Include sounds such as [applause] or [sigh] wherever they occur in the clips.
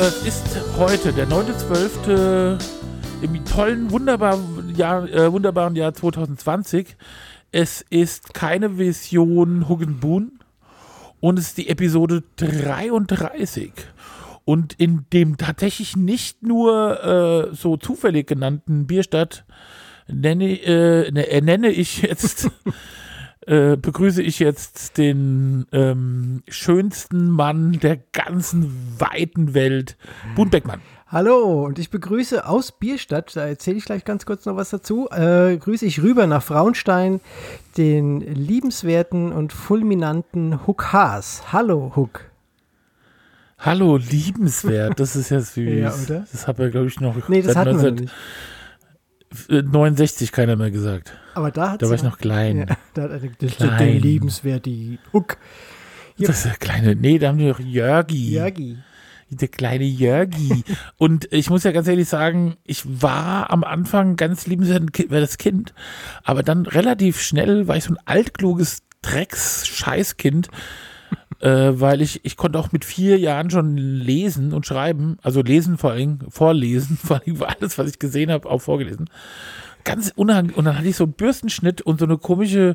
Es ist heute der 9.12. im tollen, wunderbar Jahr, äh, wunderbaren Jahr 2020. Es ist keine Vision Huggenboon und es ist die Episode 33. Und in dem tatsächlich nicht nur äh, so zufällig genannten Bierstadt nenne, äh, ne, nenne ich jetzt [laughs] äh, begrüße ich jetzt den ähm, schönsten Mann der ganzen weiten Welt, Bun Beckmann. Hallo und ich begrüße aus Bierstadt, da erzähle ich gleich ganz kurz noch was dazu, äh, grüße ich rüber nach Frauenstein den liebenswerten und fulminanten Huck Haas. Hallo Huck. Hallo, liebenswert, das ist ja [laughs] süß. Ja, oder? Das hat er, glaube ich, noch Nee, das hatten wir noch nicht. 1969 keiner mehr gesagt. Aber da hat Da war ich noch klein. Ja, da hat er, das ist Klein. der liebenswerte Huck. Ja. Das ist der kleine, nee, da haben die doch Jörgi. Jörgi. Der kleine Jörgi. [laughs] Und ich muss ja ganz ehrlich sagen, ich war am Anfang ganz liebenswert Ki- war das Kind, aber dann relativ schnell war ich so ein altkluges Drecks-Scheißkind, äh, weil ich, ich konnte auch mit vier Jahren schon lesen und schreiben, also lesen vor allem, vorlesen, [laughs] vor allem war alles, was ich gesehen habe, auch vorgelesen. Ganz unangenehm. Und dann hatte ich so einen Bürstenschnitt und so eine komische,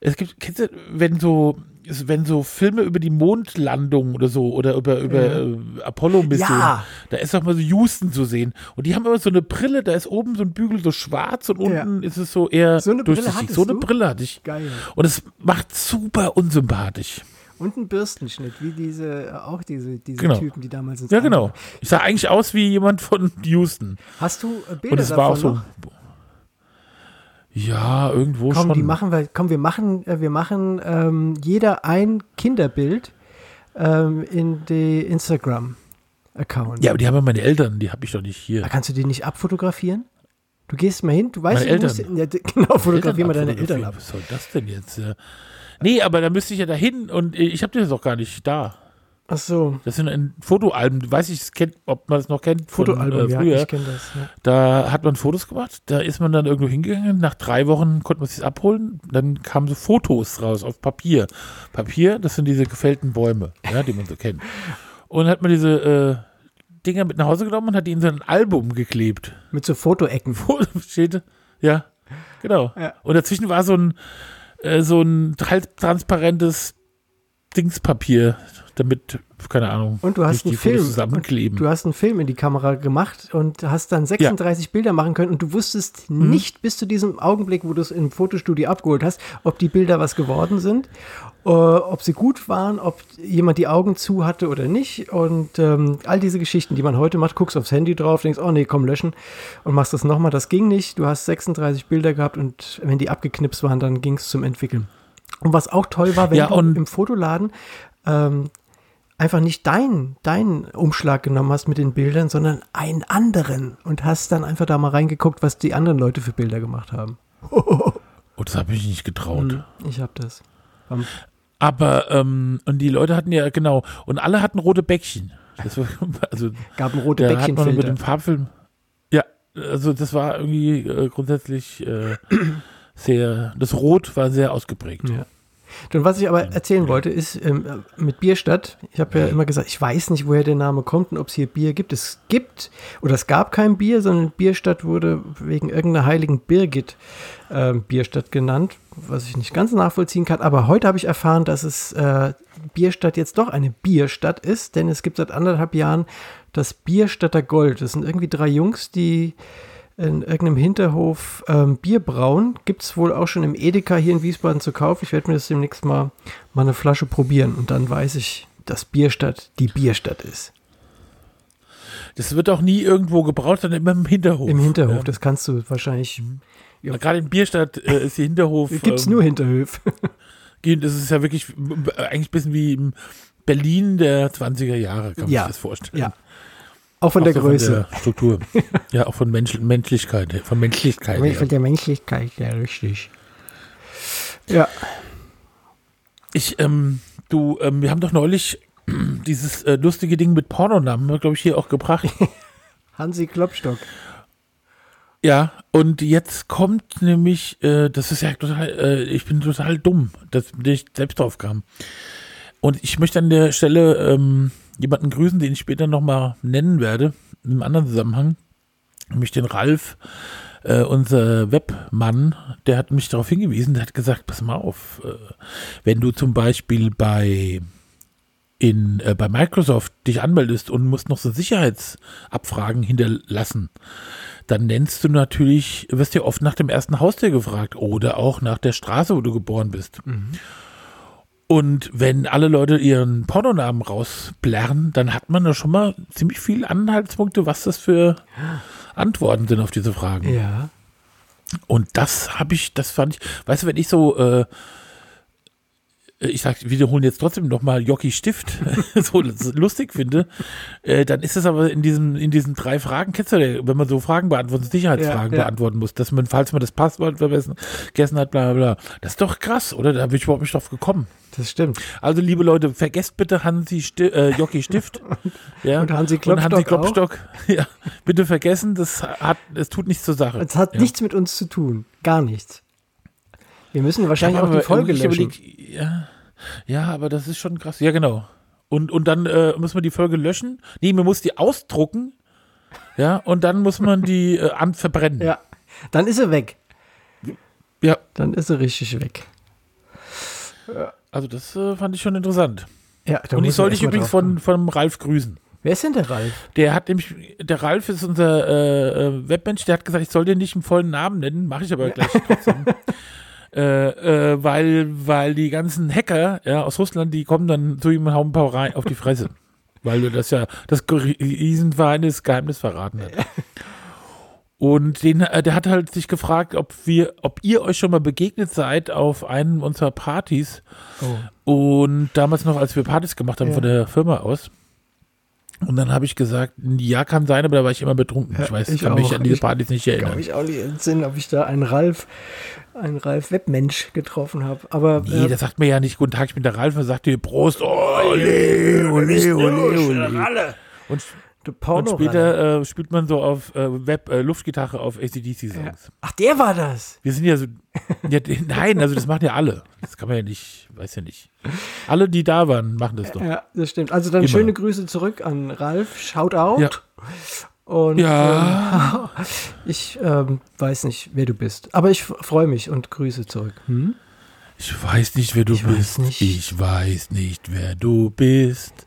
es gibt, kennst du, wenn so, wenn so Filme über die Mondlandung oder so oder über, über äh, Apollo-Missionen, Ja. da ist doch mal so Houston zu sehen. Und die haben immer so eine Brille, da ist oben so ein Bügel so schwarz und Ja. unten ist es so eher So eine durchsichtig. So eine du? Brille hatte ich. Geil. Und es macht super unsympathisch. Und ein Bürstenschnitt, wie diese, äh, auch diese, diese Genau. Typen, die damals ins Ja, genau. Ich sah eigentlich aus wie jemand von Houston. Hast du äh, Bilder Und es davon war auch so. noch? Ja, irgendwo Komm, schon. die machen wir, komm, wir machen, äh, wir machen ähm, jeder ein Kinderbild ähm, in die Instagram-Account. ja, aber die haben ja meine Eltern, die habe ich doch nicht hier. Da kannst du die nicht abfotografieren? Du gehst mal hin, du weißt, Meine du musst, Eltern. ja, d- [laughs] genau, fotografier mal deine. Eltern ab. Was soll das denn jetzt? ja? Nee, aber da müsste ich ja dahin und ich habe das doch gar nicht da. Ach so, Das sind ein Fotoalben. Du weißt nicht, kennt, ob man das noch kennt von Fotoalbum, äh, ja, früher. ich kenne das. Ja. Da hat man Fotos gemacht, da ist man dann irgendwo hingegangen. Nach drei Wochen konnte man sich abholen. Dann kamen so Fotos raus auf Papier. Papier, das sind diese gefällten Bäume, ja, die man so kennt. Und hat man diese äh, Dinger mit nach Hause genommen und hat die in so ein Album geklebt. Mit so Fotoecken. [laughs] Foto steht, ja, genau. Ja. Und dazwischen war so ein, äh, so ein halb transparentes Dingspapier, damit, keine Ahnung, Und du hast einen Film. zusammenkleben. Du hast einen Film in die Kamera gemacht und hast dann 36 Bilder machen können und du wusstest Mhm. nicht bis zu diesem Augenblick, wo du es im Fotostudio abgeholt hast, ob die Bilder was geworden sind, äh, ob sie gut waren, ob jemand die Augen zu hatte oder nicht und ähm, all diese Geschichten, die man heute macht, guckst aufs Handy drauf, denkst, oh nee, komm, löschen und machst das nochmal, das ging nicht. Du hast 36 Bilder gehabt und wenn die abgeknipst waren, dann ging es zum Entwickeln. Und was auch toll war, wenn Ja, du im Fotoladen ähm, einfach nicht deinen deinen Umschlag genommen hast mit den Bildern, sondern einen anderen und hast dann einfach da mal reingeguckt, was die anderen Leute für Bilder gemacht haben. Oh, das habe ich nicht getraut. Hm, Ich habe das. Aber, ähm, und die Leute hatten ja, genau, und alle hatten rote Bäckchen. Das war, [laughs] also, Gab einen rote da hat man mit dem Farbfilm, ja, also das war irgendwie äh, grundsätzlich äh, [clears throat] sehr, das Rot war sehr ausgeprägt. Ja. Und was ich aber erzählen wollte, ist ähm, mit Bierstadt, ich habe ja immer gesagt, ich weiß nicht, woher der Name kommt und ob es hier Bier gibt. Es gibt, oder es gab kein Bier, sondern Bierstadt wurde wegen irgendeiner heiligen Birgit ähm, Bierstadt genannt, was ich nicht ganz nachvollziehen kann. Aber heute habe ich erfahren, dass es äh, Bierstadt jetzt doch eine Bierstadt ist, denn es gibt seit anderthalb Jahren das Bierstadter Gold. Das sind irgendwie drei Jungs, die in irgendeinem Hinterhof ähm, Bier brauen. Gibt es wohl auch schon im Edeka hier in Wiesbaden zu kaufen. Ich werde mir das demnächst mal, mal eine Flasche probieren und dann weiß ich, dass Bierstadt die Bierstadt ist. Das wird auch nie irgendwo gebraut, sondern immer im Hinterhof. Im Hinterhof, Ja. das kannst du wahrscheinlich. Ja. Gerade in Bierstadt äh, ist der Hinterhof. [laughs] Gibt es ähm, nur Hinterhöfe. [laughs] gehen. Das ist ja wirklich äh, eigentlich ein bisschen wie im Berlin der 20er Jahre, kann man Ja, sich das vorstellen. ja. Auch von Auch der so Größe. Von der Struktur. ja, auch von Mensch Menschlichkeit, her, von Menschlichkeit. Von der Menschlichkeit, ja, richtig. Ja, Ich, ähm, du, ähm, wir haben doch neulich [clears throat] dieses äh, lustige Ding mit Pornonamen, glaube ich, hier auch gebracht. [laughs] Hansi Klopstock. Ja, und jetzt kommt nämlich, äh, das ist ja total, äh, ich bin total dumm, dass ich selbst drauf kam. Und ich möchte an der Stelle ähm, jemanden grüßen, den ich später nochmal nennen werde, in einem anderen Zusammenhang, nämlich den Ralf, äh, unser Webmann, der hat mich darauf hingewiesen, der hat gesagt, pass mal auf, äh, wenn du zum Beispiel bei in, äh, bei Microsoft dich anmeldest und musst noch so Sicherheitsabfragen hinterlassen, dann nennst du natürlich, wirst dir oft nach dem ersten Haustier gefragt oder auch nach der Straße, wo du geboren bist. Mhm. Und wenn alle Leute ihren Pornonamen rausblärren, dann hat man da schon mal ziemlich viele Anhaltspunkte, was das für Antworten sind auf diese Fragen. Ja. Und das habe ich, das fand ich, weißt du, wenn ich so äh, ich sag, wiederholen jetzt trotzdem nochmal Jockey Stift, [laughs] so lustig finde, äh, dann ist es aber in diesem, in diesen drei Fragen, kennst du, wenn man so Fragen beantworten, Sicherheitsfragen ja, ja. beantworten muss, dass man, falls man das Passwort vergessen hat, bla, bla, bla. Das ist doch krass, oder? Da bin ich überhaupt nicht drauf gekommen. Das stimmt. Also, liebe Leute, vergesst bitte Hansi Sti äh, Jockey Stift. [laughs] ja. Und Hansi Klopstock. Und Hansi Klopstock. [laughs] Ja. Bitte vergessen, das hat, es tut nichts zur Sache. Es hat ja. nichts mit uns zu tun. Gar nichts. Wir müssen wahrscheinlich auch die Folge löschen. Überlegt, ja. Ja, aber das ist schon krass. Ja, genau. Und, und dann äh, muss man die Folge löschen. Nee, man muss die ausdrucken. Ja, und dann muss man die äh, an verbrennen. Ja, dann ist sie weg. Ja. Dann ist sie richtig weg. Also, das äh, fand ich schon interessant. Ja, und ich soll dich übrigens von, von Ralf grüßen. Wer ist denn der Ralf? Der hat nämlich, der Ralf ist unser äh, äh Webmensch, der hat gesagt, ich soll den nicht im vollen Namen nennen, mache ich aber gleich trotzdem. [laughs] äh, äh, weil, weil die ganzen Hacker ja, aus Russland, die kommen dann zu ihm und hauen ein paar rein auf die Fresse. [laughs] weil du das ja, das Riesenvereines Geheimnis verraten hat. Und den, äh, der hat halt sich gefragt, ob wir, ob ihr euch schon mal begegnet seid auf einem unserer Partys. Oh. Und damals noch, als wir Partys gemacht haben ja. von der Firma aus. Und dann habe ich gesagt, ja, kann sein, aber da war ich immer betrunken. Ja, ich weiß, ich kann auch. mich an diese Partys nicht erinnern. Kann mich auch nicht entsinnen, ob ich da einen Ralf, einen Ralf Webmensch getroffen habe. Aber nee, äh, das sagt mir ja nicht Guten Tag, ich bin der Ralf und sagt dir Prost, oh, ole, ole, ole, ole. Und und später äh, spielt man so auf äh, Web äh, Luftgitarre auf ACDC-Songs. Ach, der war das. Wir sind ja so. ja, [laughs] nein, also das machen ja alle. Das kann man ja nicht, weiß ja nicht. Alle, die da waren, machen das doch. Ja, das stimmt. Also dann Immer. schöne Grüße zurück an Ralf. Shout out. Ja. Und ja. Ähm, [laughs] ich ähm, weiß nicht, wer du bist. Aber ich freue mich und Grüße zurück. Hm? Ich weiß nicht, wer du ich bist. Weiß. Ich weiß nicht, wer du bist.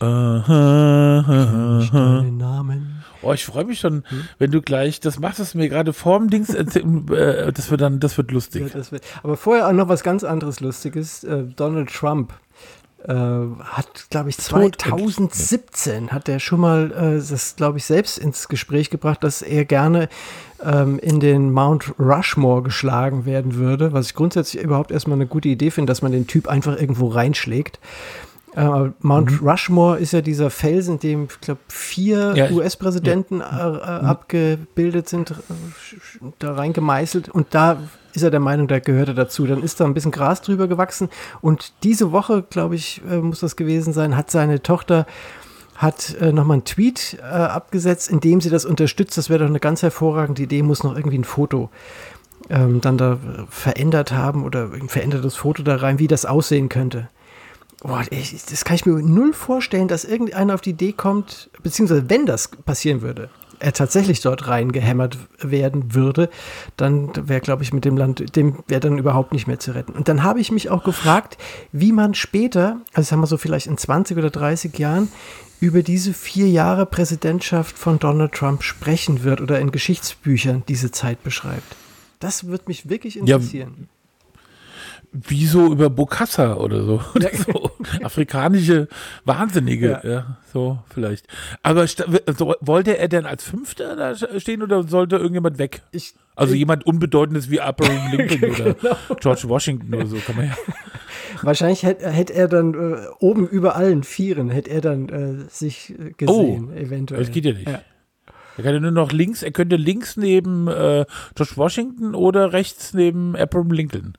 Aha. Namen. Oh, ich freue mich schon, hm? wenn du gleich das machst, das mir gerade vorm Dings erzählen, [laughs] äh, das wird dann, das wird lustig. Ja, das wird, aber vorher auch noch was ganz anderes Lustiges. Äh, Donald Trump äh, hat, glaube ich, 2017 hat er schon mal äh, das, glaube ich, selbst ins Gespräch gebracht, dass er gerne ähm, in den Mount Rushmore geschlagen werden würde, was ich grundsätzlich überhaupt erstmal eine gute Idee finde, dass man den Typ einfach irgendwo reinschlägt. Äh, Mount mhm. Rushmore ist ja dieser Felsen, in dem, ich glaube, vier ja, US-Präsidenten ja. äh, äh, mhm. abgebildet sind, äh, da reingemeißelt. Und da ist er der Meinung, da gehört er dazu. Dann ist da ein bisschen Gras drüber gewachsen. Und diese Woche, glaube ich, äh, muss das gewesen sein, hat seine Tochter hat äh, nochmal einen Tweet äh, abgesetzt, in dem sie das unterstützt. Das wäre doch eine ganz hervorragende Idee, muss noch irgendwie ein Foto ähm, dann da verändert haben oder ein verändertes Foto da rein, wie das aussehen könnte. Boah, ich, das kann ich mir null vorstellen, dass irgendeiner auf die Idee kommt, beziehungsweise wenn das passieren würde, er tatsächlich dort reingehämmert werden würde, dann wäre, glaube ich, mit dem Land, dem wäre dann überhaupt nicht mehr zu retten. Und dann habe ich mich auch gefragt, wie man später, also sagen wir so vielleicht in 20 oder 30 Jahren, über diese vier Jahre Präsidentschaft von Donald Trump sprechen wird oder in Geschichtsbüchern diese Zeit beschreibt. Das würde mich wirklich interessieren. Ja wie so über Bokassa oder so. [laughs] Oder so. Afrikanische Wahnsinnige, ja. ja. so vielleicht. Aber so, wollte er denn als Fünfter da stehen oder sollte irgendjemand weg? Ich, also ich, jemand Unbedeutendes wie Abraham [laughs] Lincoln genau. oder George Washington oder so, kann man ja. Wahrscheinlich hätte hätt er dann äh, oben über allen Vieren, hätte er dann äh, sich äh, gesehen, oh, eventuell. Das geht ja nicht. Ja. Er könnte nur noch links, er könnte links neben äh, George Washington oder rechts neben Abraham Lincoln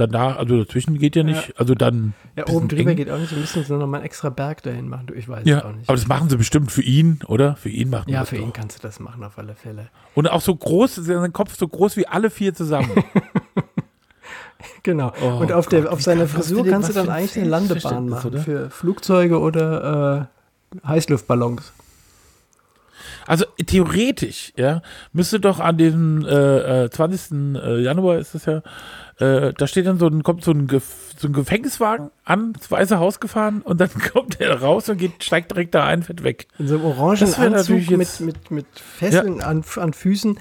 danach, also dazwischen geht ja nicht, ja. also dann. Ja, oben drüber eng. geht auch nicht, wir müssen nur noch mal einen extra Berg dahin machen, ich weiß ja, auch nicht. Aber das machen sie bestimmt für ihn, oder? Für ihn machen Ja, das für doch. ihn kannst du das machen, auf alle Fälle. Und auch so groß, sein Kopf so groß wie alle vier zusammen. [laughs] Genau. Oh und auf, der, Gott, auf wie seiner Frisur kannst du dann eigentlich eine Landebahn machen oder? für Flugzeuge oder äh, Heißluftballons. Also theoretisch, ja, müsste doch an dem äh, äh, 20. äh, Januar ist das ja, äh, da steht dann so ein, kommt so ein, so ein Gefängniswagen an, ins Weiße Haus gefahren und dann [laughs] kommt er raus und geht, steigt direkt da ein, fährt weg. In so einem orangen Das Anzug mit, mit, mit Fesseln an, an Füßen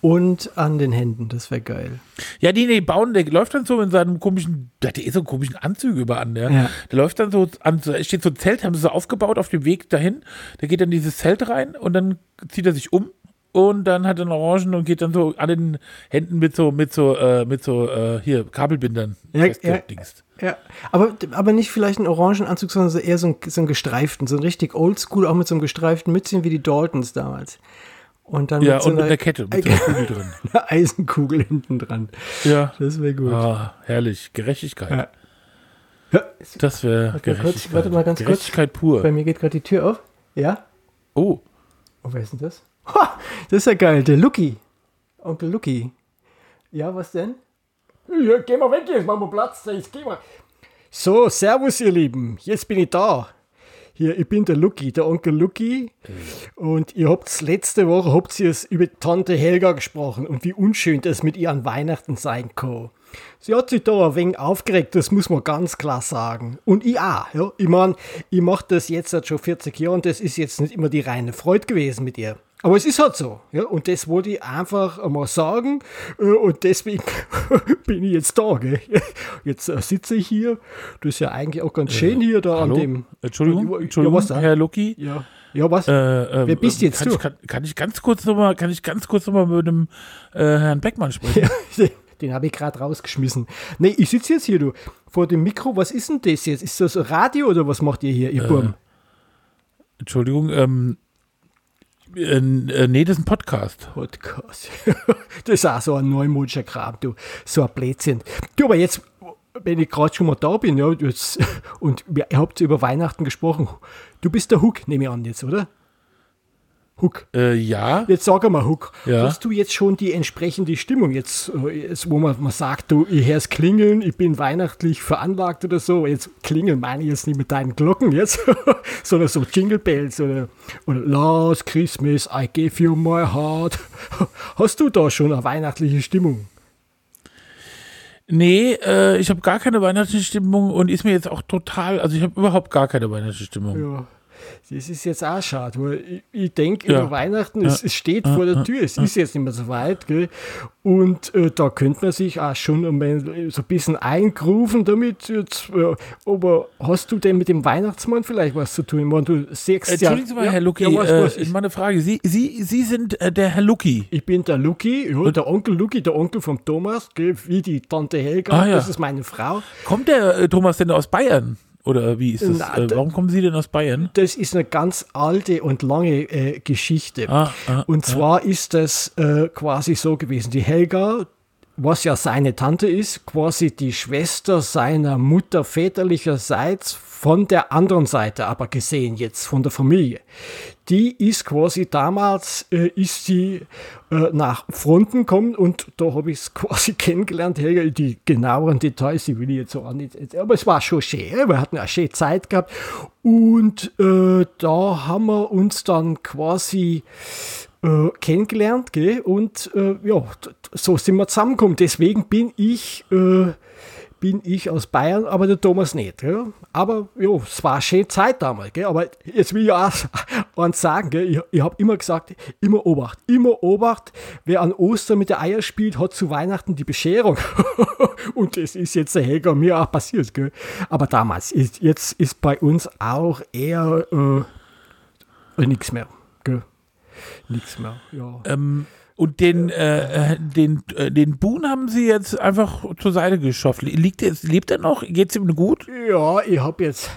und an den Händen. Das wäre geil. Ja, nee, nee, bauen, der läuft dann so in seinem komischen, der hat eh so einen komischen Anzug über an, ja. Ja. Der läuft dann so an, steht so ein Zelt, haben sie so aufgebaut auf dem Weg dahin. Der geht dann dieses Zelt rein und dann zieht er sich um und dann hat er einen Orangen und geht dann so an den Händen mit so, mit so, äh, mit so, äh, hier, Kabelbindern. Ja, festgedingst. Ja, aber, aber nicht vielleicht einen orangen Anzug, sondern so eher so einen, so einen gestreiften, so ein richtig oldschool, auch mit so einem gestreiften Mützchen wie die Daltons damals. Und dann Ja, mit so und mit einer, einer Kette, mit so einer Kugel drin. [laughs] einer Eisenkugel hinten dran. Ja. Das wäre gut. Ah, herrlich. Gerechtigkeit. Ja. Ja, Das wäre mal kurz, Gerechtigkeit. warte mal ganz kurz. Gerechtigkeit pur. bei mir geht gerade die Tür auf. Ja? Oh. Oh, wer ist denn das? Ha, das ist ja geil, der Lucky. Onkel Lucky. Ja, was denn? Ja, geh mal weg jetzt, mach mal Platz, jetzt geh mal. So, servus ihr Lieben, jetzt bin ich da. Hier, ich bin der Lucky, der Onkel Lucky. Und ihr habt letzte Woche habt ihr es über Tante Helga gesprochen und wie unschön das mit ihr an Weihnachten sein kann. Sie hat sich da ein wenig aufgeregt, das muss man ganz klar sagen. Und ich auch. Ja. Ich meine, ich mache das jetzt seit schon 40 Jahren und das ist jetzt nicht immer die reine Freude gewesen mit ihr. Aber es ist halt so. Ja. Und das wollte ich einfach einmal sagen. äh, Und deswegen [laughs] bin ich jetzt da. Gell. [laughs] Jetzt äh, sitze ich hier. Das ist ja eigentlich auch ganz schön hier da Hallo? an dem. Entschuldigung, Ja, Entschuldigung, was da? Herr Lucky. Ja, ja was? Äh, ähm, Wer bist jetzt kann du? Ich, kann, kann ich ganz kurz nochmal, kann ich ganz kurz nochmal mit dem äh, Herrn Beckmann sprechen? Ja, [laughs] den habe ich gerade rausgeschmissen. Nee, ich sitze jetzt hier, du, vor dem Mikro. Was ist denn das jetzt? Ist das Radio oder was macht ihr hier, ihr Burm? Entschuldigung, ähm, äh, äh, nee, das ist ein Podcast. Podcast. [laughs] das ist auch so ein neumodischer Kram, du. So ein Blödsinn. Du, aber jetzt, wenn ich gerade schon mal da bin, ja, jetzt, [laughs] und ihr habt über Weihnachten gesprochen. Du bist der Hook, nehme ich an jetzt, oder? Hook. Äh, ja, Jetzt sag mal, Huck, Ja. hast du jetzt schon die entsprechende Stimmung jetzt, äh, jetzt wo man, man sagt, du, ich hör's klingeln, ich bin weihnachtlich veranlagt oder so. Jetzt klingeln meine ich jetzt nicht mit deinen Glocken jetzt, [laughs] sondern so Jingle Bells oder, oder Last Christmas, I gave you my heart. [laughs] Hast du da schon eine weihnachtliche Stimmung? nee, äh, ich habe gar keine weihnachtliche Stimmung und ist mir jetzt auch total, also ich habe überhaupt gar keine weihnachtliche Stimmung. Ja. Das ist jetzt auch schade, weil ich, ich denke Ja. über Weihnachten, es, es steht vor der Tür, es ist jetzt nicht mehr so weit, gell? Und äh, da könnte man sich auch schon so ein bisschen eingrufen damit. Jetzt, äh, aber hast du denn mit dem Weihnachtsmann vielleicht was zu tun? Ich meine, du siehst Entschuldigen Sie ja, mal, ja, Herr Lucky, ja, was, äh, was ist? mal eine Frage. Sie, Sie, Sie sind äh, der Herr Lucky. Ich bin der Lucky, ja, der Onkel Lucky, der Onkel vom Thomas, gell, wie die Tante Helga, Ah, ja. das ist meine Frau. Kommt der äh, Thomas denn aus Bayern? Oder wie ist das? Na, warum kommen Sie denn aus Bayern? Das ist eine ganz alte und lange äh, Geschichte. Ah, ah, und zwar ist das äh, quasi so gewesen. Die Helga, was ja seine Tante ist, quasi die Schwester seiner Mutter väterlicherseits von der anderen Seite aber gesehen jetzt von der Familie. Die ist quasi damals, äh, ist sie äh, nach Fronten gekommen und da habe ich es [laughs] quasi kennengelernt. Die genaueren Details, die will ich jetzt so an. Aber es war schon schön, wir hatten eine schöne Zeit gehabt und äh, da haben wir uns dann quasi äh, kennengelernt, gell? Und äh, ja, so sind wir zusammengekommen. Deswegen bin ich, äh, bin ich aus Bayern, aber der Thomas nicht. Gell? Aber ja, es war eine schöne Zeit damals. Gell? Aber jetzt will ich auch [laughs] eins sagen, gell? ich, ich habe immer gesagt, immer Obacht, immer Obacht. Wer an Ostern mit der Eier spielt, hat zu Weihnachten die Bescherung. [laughs] Und das ist jetzt der Helga mir auch passiert. Gell? Aber damals, ist, jetzt ist bei uns auch eher äh, nichts mehr. Nichts mehr, ja. Ähm, und den, äh, äh, den, äh, den Boon haben Sie jetzt einfach zur Seite geschafft. Liegt er, lebt er noch? Geht's ihm gut? Ja, ich habe jetzt.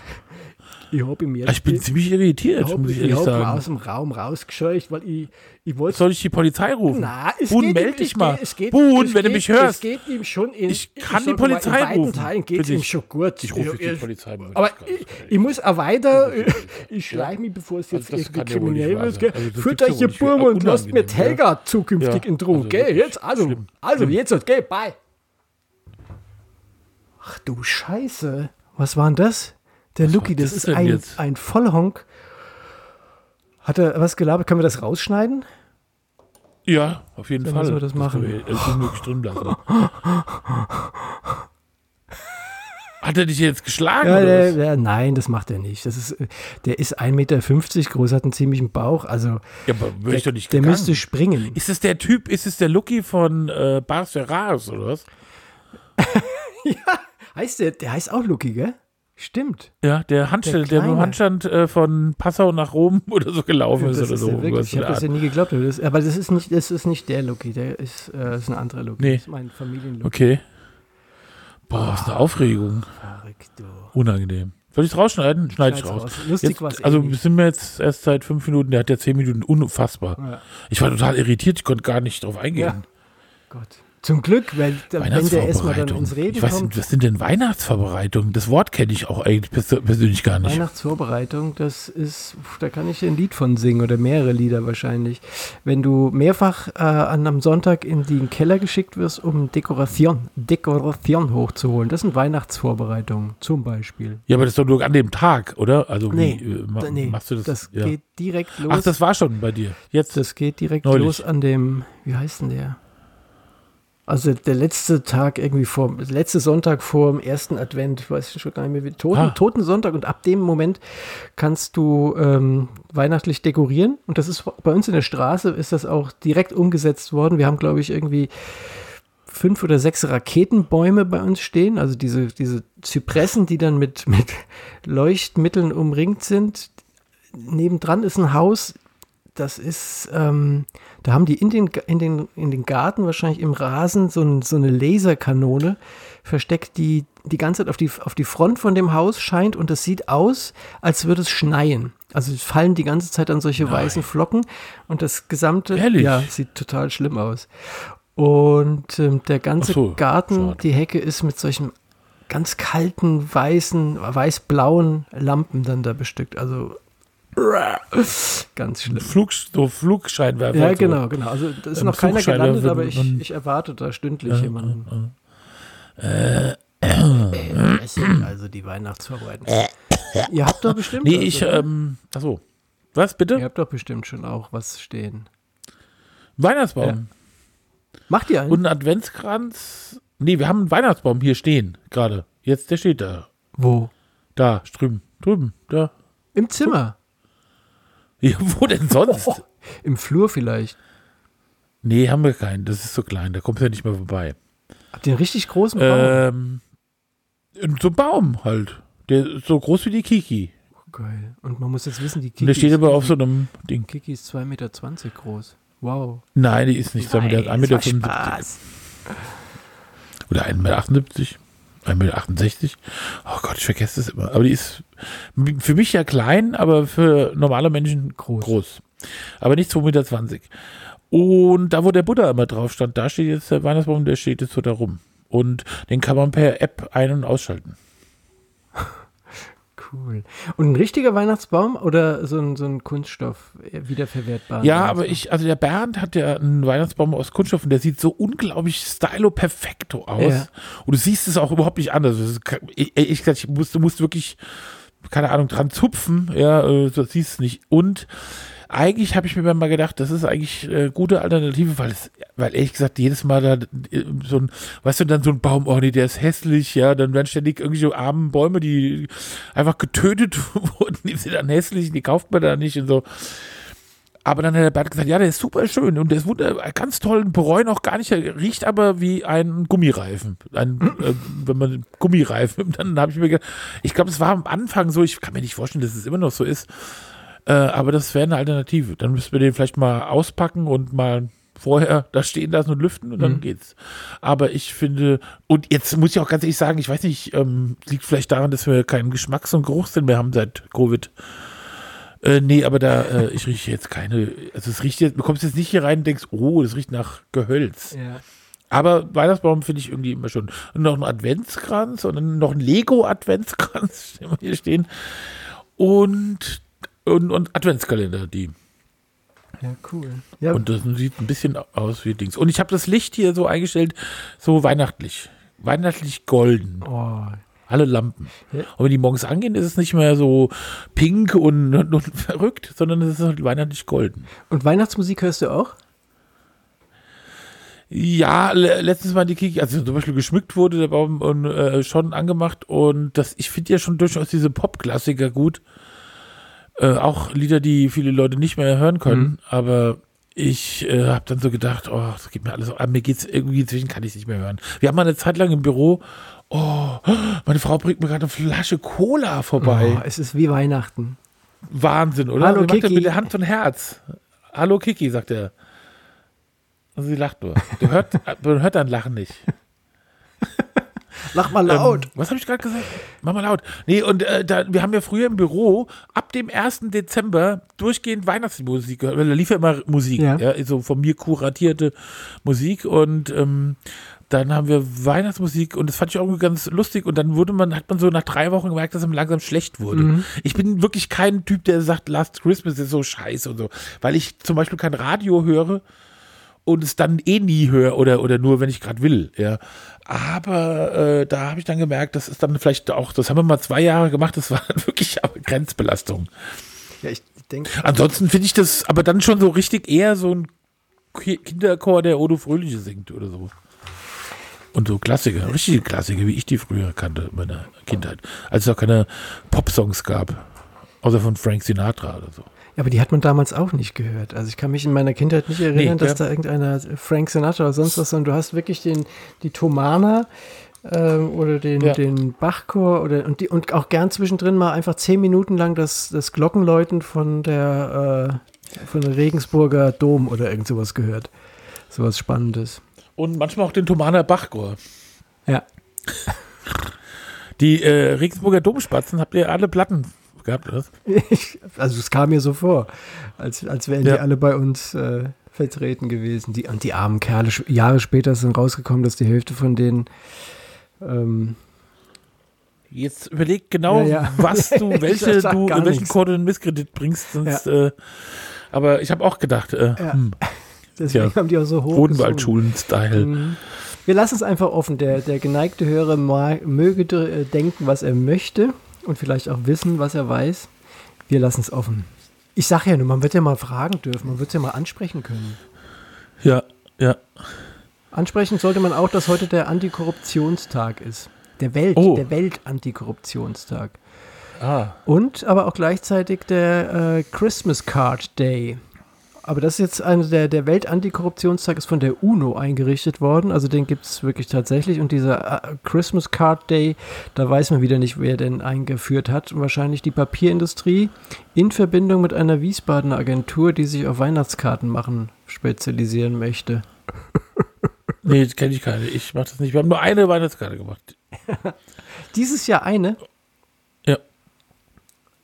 Ich habe jetzt. Ich bin ziemlich irritiert, ich hab, muss ich ich ehrlich hab sagen. aus dem Raum rausgescheucht, weil ich, ich wollte. Soll ich die Polizei rufen? Na, es Boon, geht meld ihm- dich mal. Geht, es geht, es wenn du geht, mich hörst. Es geht ihm schon in. Ich kann die mal, Polizei in weiten rufen. Teilen geht ihm schon gut. Ich rufe Ja, die Polizei. Aber ich, ich muss auch weiter, [laughs] ich schleiche mich, bevor es jetzt Also irgendwie kriminell wird. gell. Also Führt euch nicht. Burm und lasst mit Helga zukünftig in Ruhe, also gell? Jetzt, also, also jetzt, gell, bye. Ach du Scheiße. Was war denn das? Der Was Lucky, war das, das ist ein, jetzt? ein Vollhonk. Hat er was gelabert? Können wir das rausschneiden? Ja, auf jeden Dann Fall. müssen wir das machen. können wir, unmöglich drin lassen. [laughs] Hat er dich jetzt geschlagen? Ja, der, der, nein, das macht er nicht. Das ist, der ist 1,50 Meter groß, hat einen ziemlichen Bauch. Also ja, aber wäre ich doch nicht der gegangen. müsste springen. Ist es der Typ, ist es der Lucky von äh, Bars Ferraris oder was? [laughs] Heißt der, der heißt auch Lucky, gell? Stimmt. Ja, der Handstand, Der der. Handstand äh, von Passau nach Rom [laughs] oder so gelaufen ist das oder ist so. der wirklich. Ich habe das ja nie geglaubt. aber Das, aber das ist, nicht, das ist nicht der Lucky, der ist, äh, ist ein anderer Lucky. Nee. Das ist mein Familienlucky. Okay. Boah, was eine Aufregung. Verrückt, du. Unangenehm. Soll ich es rausschneiden? Schneide ich raus. raus. Lustig Jetzt, eh also wir sind wir jetzt erst seit fünf Minuten, der hat ja zehn Minuten, unfassbar. Ja. Ich war total irritiert, ich konnte gar nicht drauf eingehen. Ja. Gott. Zum Glück, weil wenn der erstmal dann ins Reden Ich weiß kommt. was sind denn Weihnachtsvorbereitungen? Das Wort kenne ich auch eigentlich pers persönlich gar nicht. Weihnachtsvorbereitung, das ist, da kann ich dir ein Lied von singen oder mehrere Lieder wahrscheinlich. Wenn du mehrfach äh, an einem Sonntag in den Keller geschickt wirst, um Dekoration, Dekoration hochzuholen, das sind Weihnachtsvorbereitungen zum Beispiel. Ja, aber das ist doch nur an dem Tag, oder? Also Nee, wie äh, ma nee, machst du das? das ja. geht direkt los. Ach, das war schon bei dir. Jetzt. Das geht direkt Neulich. los an dem, wie heißt denn der? Also der letzte Tag irgendwie vor, letzte Sonntag vor dem ersten Advent, ich weiß schon gar nicht mehr wie, Toten, Ah. Totensonntag und ab dem Moment kannst du ähm, weihnachtlich dekorieren und das ist bei uns in der Straße ist das auch direkt umgesetzt worden. Wir haben glaube ich irgendwie fünf oder sechs Raketenbäume bei uns stehen, also diese, diese Zypressen, die dann mit, mit Leuchtmitteln umringt sind. Nebendran ist ein Haus, das ist, ähm, da haben die in den, in, den, in den Garten wahrscheinlich im Rasen so, ein, so eine Laserkanone versteckt, die die ganze Zeit auf die, auf die Front von dem Haus scheint und es sieht aus, als würde es schneien. Also fallen die ganze Zeit an solche Nein. weißen Flocken und das gesamte, Ehrlich? ja, sieht total schlimm aus. Und ähm, der ganze so, Garten, schade. die Hecke ist mit solchen ganz kalten, weißen, weiß-blauen Lampen dann da bestückt. Also ganz schlimm. Flug, so Flugscheinwerfer. Ja, genau, genau. Also da ist Ähm, noch keiner gelandet, aber ich, ich erwarte da stündlich jemanden. Äh, Also die Weihnachtsvorbereitung. Ihr habt doch bestimmt nee, ich, ähm, achso. Was, bitte? Ihr habt doch bestimmt schon auch was stehen. Weihnachtsbaum. Macht ihr einen? Und einen Adventskranz. Nee, wir haben einen Weihnachtsbaum hier stehen, gerade. Jetzt, der steht da. Wo? Da, drüben. Drüben, da. Im Zimmer. [laughs] Ja, wo denn sonst? [laughs] Im Flur vielleicht. Nee, haben wir keinen. Das ist so klein, da kommst du ja nicht mehr vorbei. Habt ihr einen richtig großen Baum? Ähm, so ein Baum halt. Der ist so groß wie die Kiki. Geil. Und man muss jetzt wissen, die Kiki, Und der steht aber auf so einem Ding. Kiki ist 2,20 Meter groß. Wow. Nein, die ist nicht so. Der hat 1,75 Meter. Spaß. Oder 1,78 Meter. 1,68 Meter. Oh Gott, ich vergesse das immer. Aber die ist für mich ja klein, aber für normale Menschen Groß. groß. Aber nicht 2,20 Meter. Und da, wo der Buddha immer drauf stand, da steht jetzt der Weihnachtsbaum, der steht jetzt so da rum. Und den kann man per App ein- und ausschalten. Cool. Und ein richtiger Weihnachtsbaum oder so ein, so ein Kunststoff, äh, wiederverwertbar? Ja, aber ich, also der Bernd hat ja einen Weihnachtsbaum aus Kunststoff und der sieht so unglaublich stylo perfecto aus. Ja. Und du siehst es auch überhaupt nicht anders. Ist, ich, ich, gesagt, ich musste, musste wirklich, keine Ahnung, dran zupfen. Ja, äh, du siehst es nicht. Und eigentlich habe ich mir mal gedacht, das ist eigentlich äh, gute Alternative, weil es, weil ehrlich gesagt, jedes Mal da äh, so ein, weißt du, dann so ein Baum, oh nee, der ist hässlich, ja, dann werden ständig irgendwelche armen Bäume, die einfach getötet [laughs] wurden, die sind dann hässlich, die kauft man da nicht und so. Aber dann hat der Bert gesagt, ja, der ist super schön und der ist wunder, ganz toll bereuen auch gar nicht. Der riecht aber wie ein Gummireifen. Ein, äh, wenn man Gummireifen, [laughs] dann habe ich mir gedacht, ich glaube, es war am Anfang so, ich kann mir nicht vorstellen, dass es immer noch so ist. Äh, aber das wäre eine Alternative. Dann müssten wir den vielleicht mal auspacken und mal vorher da stehen lassen und lüften und dann Mhm. geht's. Aber ich finde, und jetzt muss ich auch ganz ehrlich sagen, ich weiß nicht, ähm, liegt vielleicht daran, dass wir keinen Geschmacks- und Geruchssinn mehr haben seit Covid. Äh, nee, aber da, äh, [laughs] ich rieche jetzt keine, also es riecht jetzt, du kommst jetzt nicht hier rein und denkst, oh, das riecht nach Gehölz. Ja. Aber Weihnachtsbaum finde ich irgendwie immer schon. Und noch ein Adventskranz und dann noch ein Lego-Adventskranz, [laughs] den wir hier stehen. Und, und, und Adventskalender, die. ja, cool. Ja, Und das sieht ein bisschen aus wie Dings. Und ich habe das Licht hier so eingestellt, so weihnachtlich. weihnachtlich golden. Oh. Alle Lampen. Ja. Und wenn die morgens angehen, ist es nicht mehr so pink und, und, [laughs] und verrückt, sondern es ist halt weihnachtlich golden. Und Weihnachtsmusik hörst du auch? Ja, le letztes Mal die Kiki, also zum Beispiel geschmückt wurde der Baum und, äh, schon angemacht und das, ich finde ja schon durchaus diese Pop-Klassiker gut. Äh, auch Lieder, die viele Leute nicht mehr hören können, Mhm. aber ich äh, habe dann so gedacht, oh, das geht mir alles, aber mir geht's irgendwie inzwischen kann ich nicht mehr hören. Wir haben mal eine Zeit lang im Büro, oh, meine Frau bringt mir gerade eine Flasche Cola vorbei. Oh, es ist wie Weihnachten. Wahnsinn, oder? Hallo, Wie macht Kiki. mit der Hand ein Herz. Hallo Kiki, sagt er. Und sie lacht nur. Du hört, [laughs] man hört dein Lachen nicht. Lach mal laut. Ähm, was habe ich gerade gesagt? Mach mal laut. Nee, und äh, da, wir haben ja früher im Büro ab dem 1. Dezember durchgehend Weihnachtsmusik gehört, weil da lief ja immer Musik, Ja. ja, so von mir kuratierte Musik und ähm, dann haben wir Weihnachtsmusik und das fand ich auch irgendwie ganz lustig und dann wurde man, hat man so nach drei Wochen gemerkt, dass es langsam schlecht wurde. Mhm. Ich bin wirklich kein Typ, der sagt, Last Christmas ist so scheiße und so, weil ich zum Beispiel kein Radio höre und es dann eh nie höre oder, oder nur, wenn ich gerade will, ja. Aber äh, da habe ich dann gemerkt, das ist dann vielleicht auch, das haben wir mal zwei Jahre gemacht, das [laughs] war wirklich Grenzbelastung. Ja, ich denke. Ansonsten finde ich das aber dann schon so richtig eher so ein Ki- Kinderchor, der Odo Fröhliche singt oder so. Und so Klassiker, richtige Klassiker, wie ich die früher kannte in meiner Kindheit. Als es noch keine Popsongs gab. Außer von Frank Sinatra oder so. Ja, aber die hat man damals auch nicht gehört. Also ich kann mich in meiner Kindheit nicht erinnern, Nee, dass ja. da irgendeiner Frank Sinatra oder sonst was, sondern du hast wirklich den, die Tomana ähm, oder den, Ja. den Bachchor oder und die und auch gern zwischendrin mal einfach zehn Minuten lang das, das Glockenläuten von der äh, von der Regensburger Dom oder irgend sowas gehört. Sowas Spannendes. Und manchmal auch den Thomaner Bachchor. Ja. Die äh, Regensburger Domspatzen habt ihr alle Platten gehabt, oder? Ich, [laughs] also es kam mir so vor, als, als wären Ja. die alle bei uns äh, vertreten gewesen. Die, und die armen Kerle, Jahre später sind rausgekommen, dass die Hälfte von denen ähm, Jetzt überleg genau, Ja, ja. was du, [laughs] welche du, gar welchen du in Misskredit bringst, sonst, äh, aber ich habe auch gedacht, äh, Ja. hm, [laughs] deswegen Ja. haben die auch so hoch gesungen. Odenwaldschulen-Style. Mhm. Wir lassen es einfach offen. Der, der geneigte Hörer ma- möge äh, denken, was er möchte und vielleicht auch wissen, was er weiß. Wir lassen es offen. Ich sage ja nur, man wird ja mal fragen dürfen, man wird es ja mal ansprechen können. Ja, ja. Ansprechen sollte man auch, dass heute der Antikorruptionstag ist. Der Welt, Oh. der Welt-Antikorruptionstag. Ah, Und aber auch gleichzeitig der äh, Christmas Card Day. Aber das ist jetzt eine der, der Welt-Antikorruptionstag ist von der UNO eingerichtet worden. Also den gibt es wirklich tatsächlich. Und dieser äh, Christmas Card Day, da weiß man wieder nicht, wer den eingeführt hat. Wahrscheinlich die Papierindustrie in Verbindung mit einer Wiesbadener Agentur, die sich auf Weihnachtskarten machen spezialisieren möchte. nee, kenne ich keine. Ich mache das nicht. Wir haben nur eine Weihnachtskarte gemacht. [laughs] Dieses Jahr eine.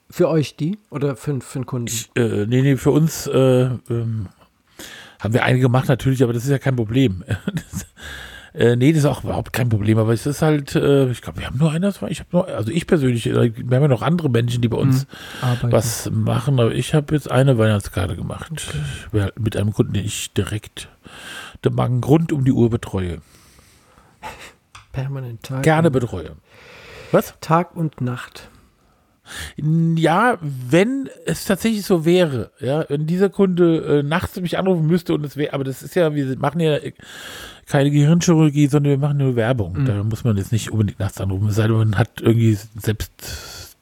Für euch die oder für, für den Kunden? Ich, äh, nee, nee, für uns äh, ähm, haben wir eine gemacht natürlich, aber das ist ja kein Problem. [laughs] das, äh, nee, das ist auch überhaupt kein Problem, aber es ist halt, äh, ich glaube, wir haben nur eine, ich habe nur, also ich persönlich, äh, wir haben ja noch andere Menschen, die bei uns Arbeiten. was machen, aber ich habe jetzt eine Weihnachtskarte gemacht. Ja, Mit einem Kunden, den ich direkt den Magen rund um die Uhr betreue. Permanent Tag. Gerne betreue. Was? Tag und Nacht. Ja, wenn es tatsächlich so wäre, ja, wenn dieser Kunde äh, nachts mich anrufen müsste und es wäre, aber das ist ja, wir machen ja keine Gehirnchirurgie, sondern wir machen nur Werbung. Mhm. Da muss man jetzt nicht unbedingt nachts anrufen, es sei denn, man hat irgendwie selbst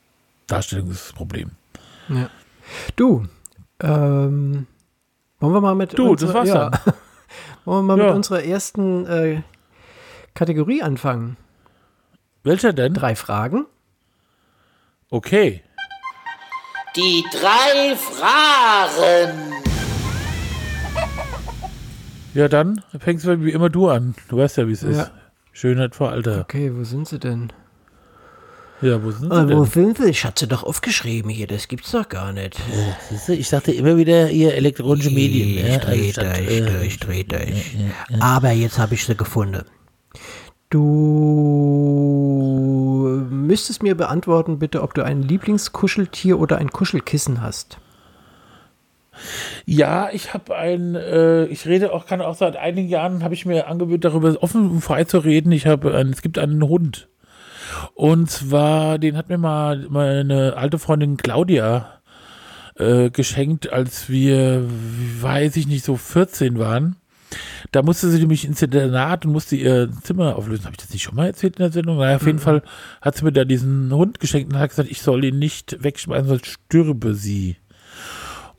Darstellungsproblem. Ja. Du, ähm, wollen wir mal mit Du, das war's ja. dann. [laughs] wollen wir mal Ja. mit unserer ersten äh, Kategorie anfangen? Welcher denn? Drei Fragen. Okay. Die drei Fragen. Ja, dann fängst du wie immer du an. Du weißt ja, wie es Ja. ist. Schönheit vor Alter. Okay, wo sind sie denn? Ja, wo sind sie Äh, wo denn? sind sie? Ich hatte sie doch aufgeschrieben hier, das gibt's doch gar nicht. Siehst du, Ich sagte immer wieder, ihr elektronische Medien. Ich ja, dreh anstatt, durch, äh, durch, dreh durch. Aber jetzt habe ich sie gefunden. Du müsstest mir beantworten, bitte, ob du ein Lieblingskuscheltier oder ein Kuschelkissen hast. Ja, ich habe ein, äh, ich rede auch, kann auch seit einigen Jahren, habe ich mir angewöhnt, darüber offen und frei zu reden. Ich habe, es gibt einen Hund. Und zwar, den hat mir mal meine alte Freundin Claudia äh, geschenkt, als wir, weiß ich nicht, so 14 waren. Da musste sie nämlich ins Internat und musste ihr Zimmer auflösen. Habe ich das nicht schon mal erzählt in der Sendung? Naja, auf jeden Fall hat sie mir da diesen Hund geschenkt und hat gesagt, ich soll ihn nicht wegschmeißen, sonst stürbe sie.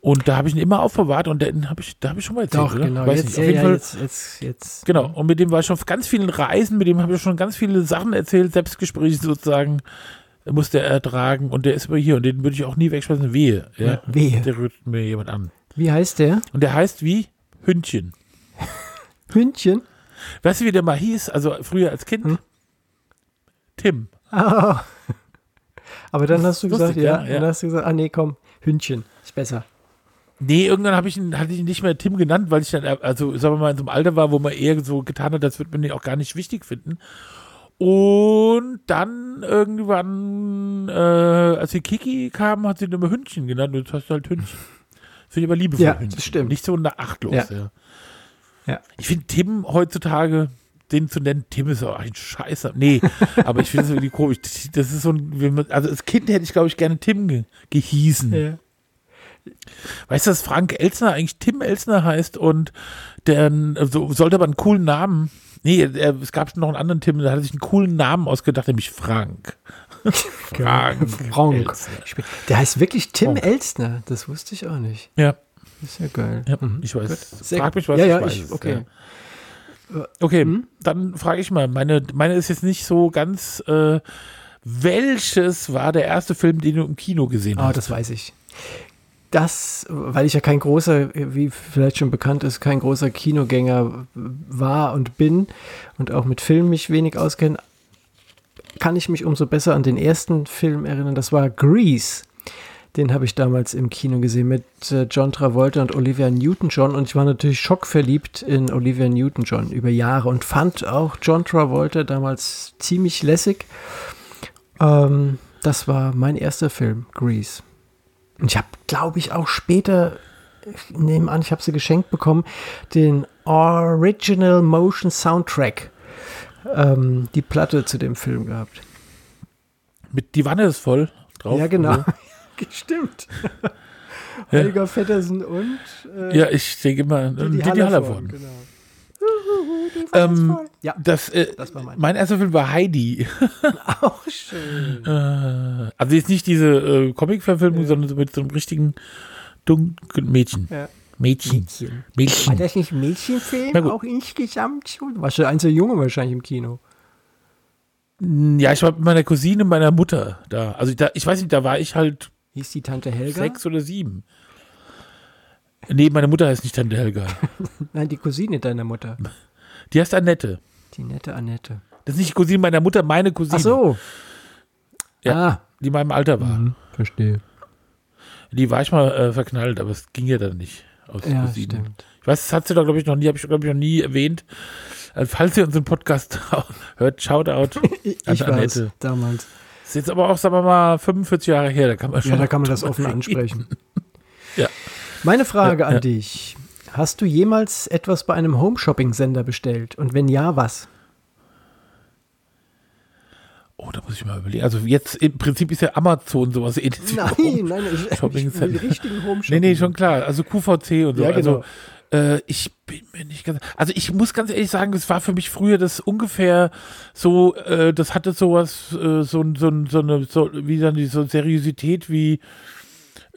Und da habe ich ihn immer aufbewahrt und den habe ich, da habe ich schon mal erzählt, Doch, oder? genau. Weiß Jetzt, nicht. ja, Auf jeden ja, Fall, jetzt, jetzt, jetzt. genau. Und mit dem war ich schon auf ganz vielen Reisen, mit dem habe ich schon ganz viele Sachen erzählt, Selbstgespräche sozusagen musste er ertragen und der ist immer hier und den würde ich auch nie wegschmeißen. Wehe. Ja, wehe. Der rührt mir jemand an. Wie heißt der? Und der heißt wie Hündchen. [laughs] Hündchen? Weißt du, wie der mal hieß? Also früher als Kind? Hm? Tim. Ah. [laughs] Aber dann hast du Lustig, gesagt, ja, ja, ja. dann hast du gesagt, ah nee, komm, Hündchen, ist besser. Nee, irgendwann habe ich ihn, hatte ich ihn nicht mehr Tim genannt, weil ich dann, also sagen wir mal, in so einem Alter war, wo man eher so getan hat, das wird man ihn auch gar nicht wichtig finden. Und dann irgendwann, äh, als die Kiki kam, hat sie ihn immer Hündchen genannt und jetzt hast du halt Hündchen. [laughs] Finde ich aber liebevoll Ja, das Hündchen. stimmt. Nicht so achtlos, ja. Ja. Ja. Ich finde Tim heutzutage, den zu nennen, Tim ist auch ein Scheißer. Nee, [laughs] aber ich finde es irgendwie komisch. Das ist so ein, also als Kind hätte ich, glaube ich, gerne Tim ge gehießen. Ja. Weißt du, dass Frank Elsner eigentlich Tim Elsner heißt und der also, sollte aber einen coolen Namen. Nee, er, es gab noch einen anderen Tim, der hatte sich einen coolen Namen ausgedacht, nämlich Frank. [laughs] Frank. Frank. Elsner. Der heißt wirklich Tim Frank. Elstner, das wusste ich auch nicht. Ja, ist ja geil. ja Mhm. ich weiß. Sehr Frag mich was, ja, ich ja, weiß ich, okay. Okay, Mhm. dann frage ich mal, meine, meine ist jetzt nicht so ganz, äh, welches war der erste Film, den du im Kino gesehen Ah, hast? das weiß ich. Das, weil ich ja kein großer, wie vielleicht schon bekannt ist, kein großer Kinogänger war und bin und auch mit Filmen mich wenig auskenne, kann ich mich umso besser an den ersten Film erinnern. Das war Grease. Den habe ich damals im Kino gesehen mit äh, John Travolta und Olivia Newton-John und ich war natürlich schockverliebt in Olivia Newton-John über Jahre und fand auch John Travolta damals ziemlich lässig. Ähm, das war mein erster Film, Grease. Und ich habe, glaube ich, auch später, ich nehme an, ich habe sie geschenkt bekommen, den Original Motion Soundtrack, ähm, die Platte zu dem Film gehabt. Mit Die Wanne ist voll drauf. ja, genau. [laughs] Stimmt. [laughs] Ja. Holger Vettersen und äh, Ja, ich denke immer, Didi Didi Hallervorden. Genau. Ähm, Ja, das, äh, Das war mein- mein erster Film war Heidi. [laughs] auch schön. Äh, also jetzt nicht diese äh, Comic-Verfilmung, sondern so mit so einem richtigen dunklen Mädchen. Ja. Mädchen. War Mädchen. das nicht ein Mädchenfilm auch insgesamt? Du warst der einzige Junge wahrscheinlich im Kino. Ja, ich war mit meiner Cousine meiner Mutter da. Also da, ich weiß nicht, da war ich halt Hieß die Tante Helga? sechs oder sieben. Nee, meine Mutter heißt nicht Tante Helga. [laughs] Nein, die Cousine deiner Mutter. Die heißt Annette. Die nette Annette. Das ist nicht die Cousine meiner Mutter, meine Cousine. Ach so. Ja. Ah, Die in meinem Alter war. verstehe. Die war ich mal äh, verknallt, aber es ging ja dann nicht. Aus Ja, Cousine. stimmt. Ich weiß, das hat sie doch, glaube ich, noch nie, habe ich, glaube ich, noch nie erwähnt. Also, falls ihr unseren Podcast [laughs] hört, Shoutout [laughs] Ich, an ich weiß, Annette. damals. Ist jetzt aber auch, sagen wir mal, 45 Jahre her, da kann man schon. Ja, da kann man das offen ansprechen. Ja. Meine Frage Ja, an ja. dich. Hast du jemals etwas bei einem Home-Shopping-Sender bestellt? Und wenn ja, was? Oh, da muss ich mal überlegen. Also jetzt im Prinzip ist ja Amazon sowas ähnliches. Nein, nein, ich, Shopping ich Center. richtigen home Nee, nee, schon klar. Also QVC und so. Ja, genau. Also äh, ich bin mir nicht ganz. Also ich muss ganz ehrlich sagen, das war für mich früher das ungefähr so, äh, das hatte sowas, äh, so, so, so eine, so, wie dann die so Seriosität wie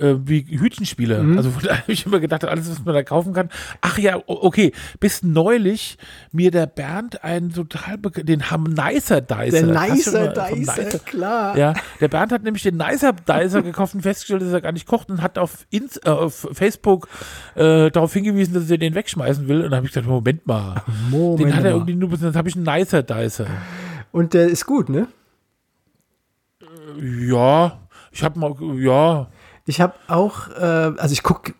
äh, wie Hütchenspieler. Mhm. Also [laughs] da habe ich immer gedacht, alles, was man da kaufen kann. Ach ja, okay. Bis neulich mir der Bernd einen total, den haben Nicer Dicer. Der Nicer vom Dicer, klar. ja, der Bernd hat nämlich den Nicer Dicer gekauft und festgestellt, dass er gar nicht kocht und hat auf, Ins äh, auf Facebook äh, darauf hingewiesen, dass er den wegschmeißen will. Und da habe ich gesagt, Moment mal. Moment den hat er mal. irgendwie nur bis jetzt habe ich einen Nicer Dicer. Und der ist gut, ne? Ja, ich habe mal, ja, Ich habe auch, äh, also ich gucke,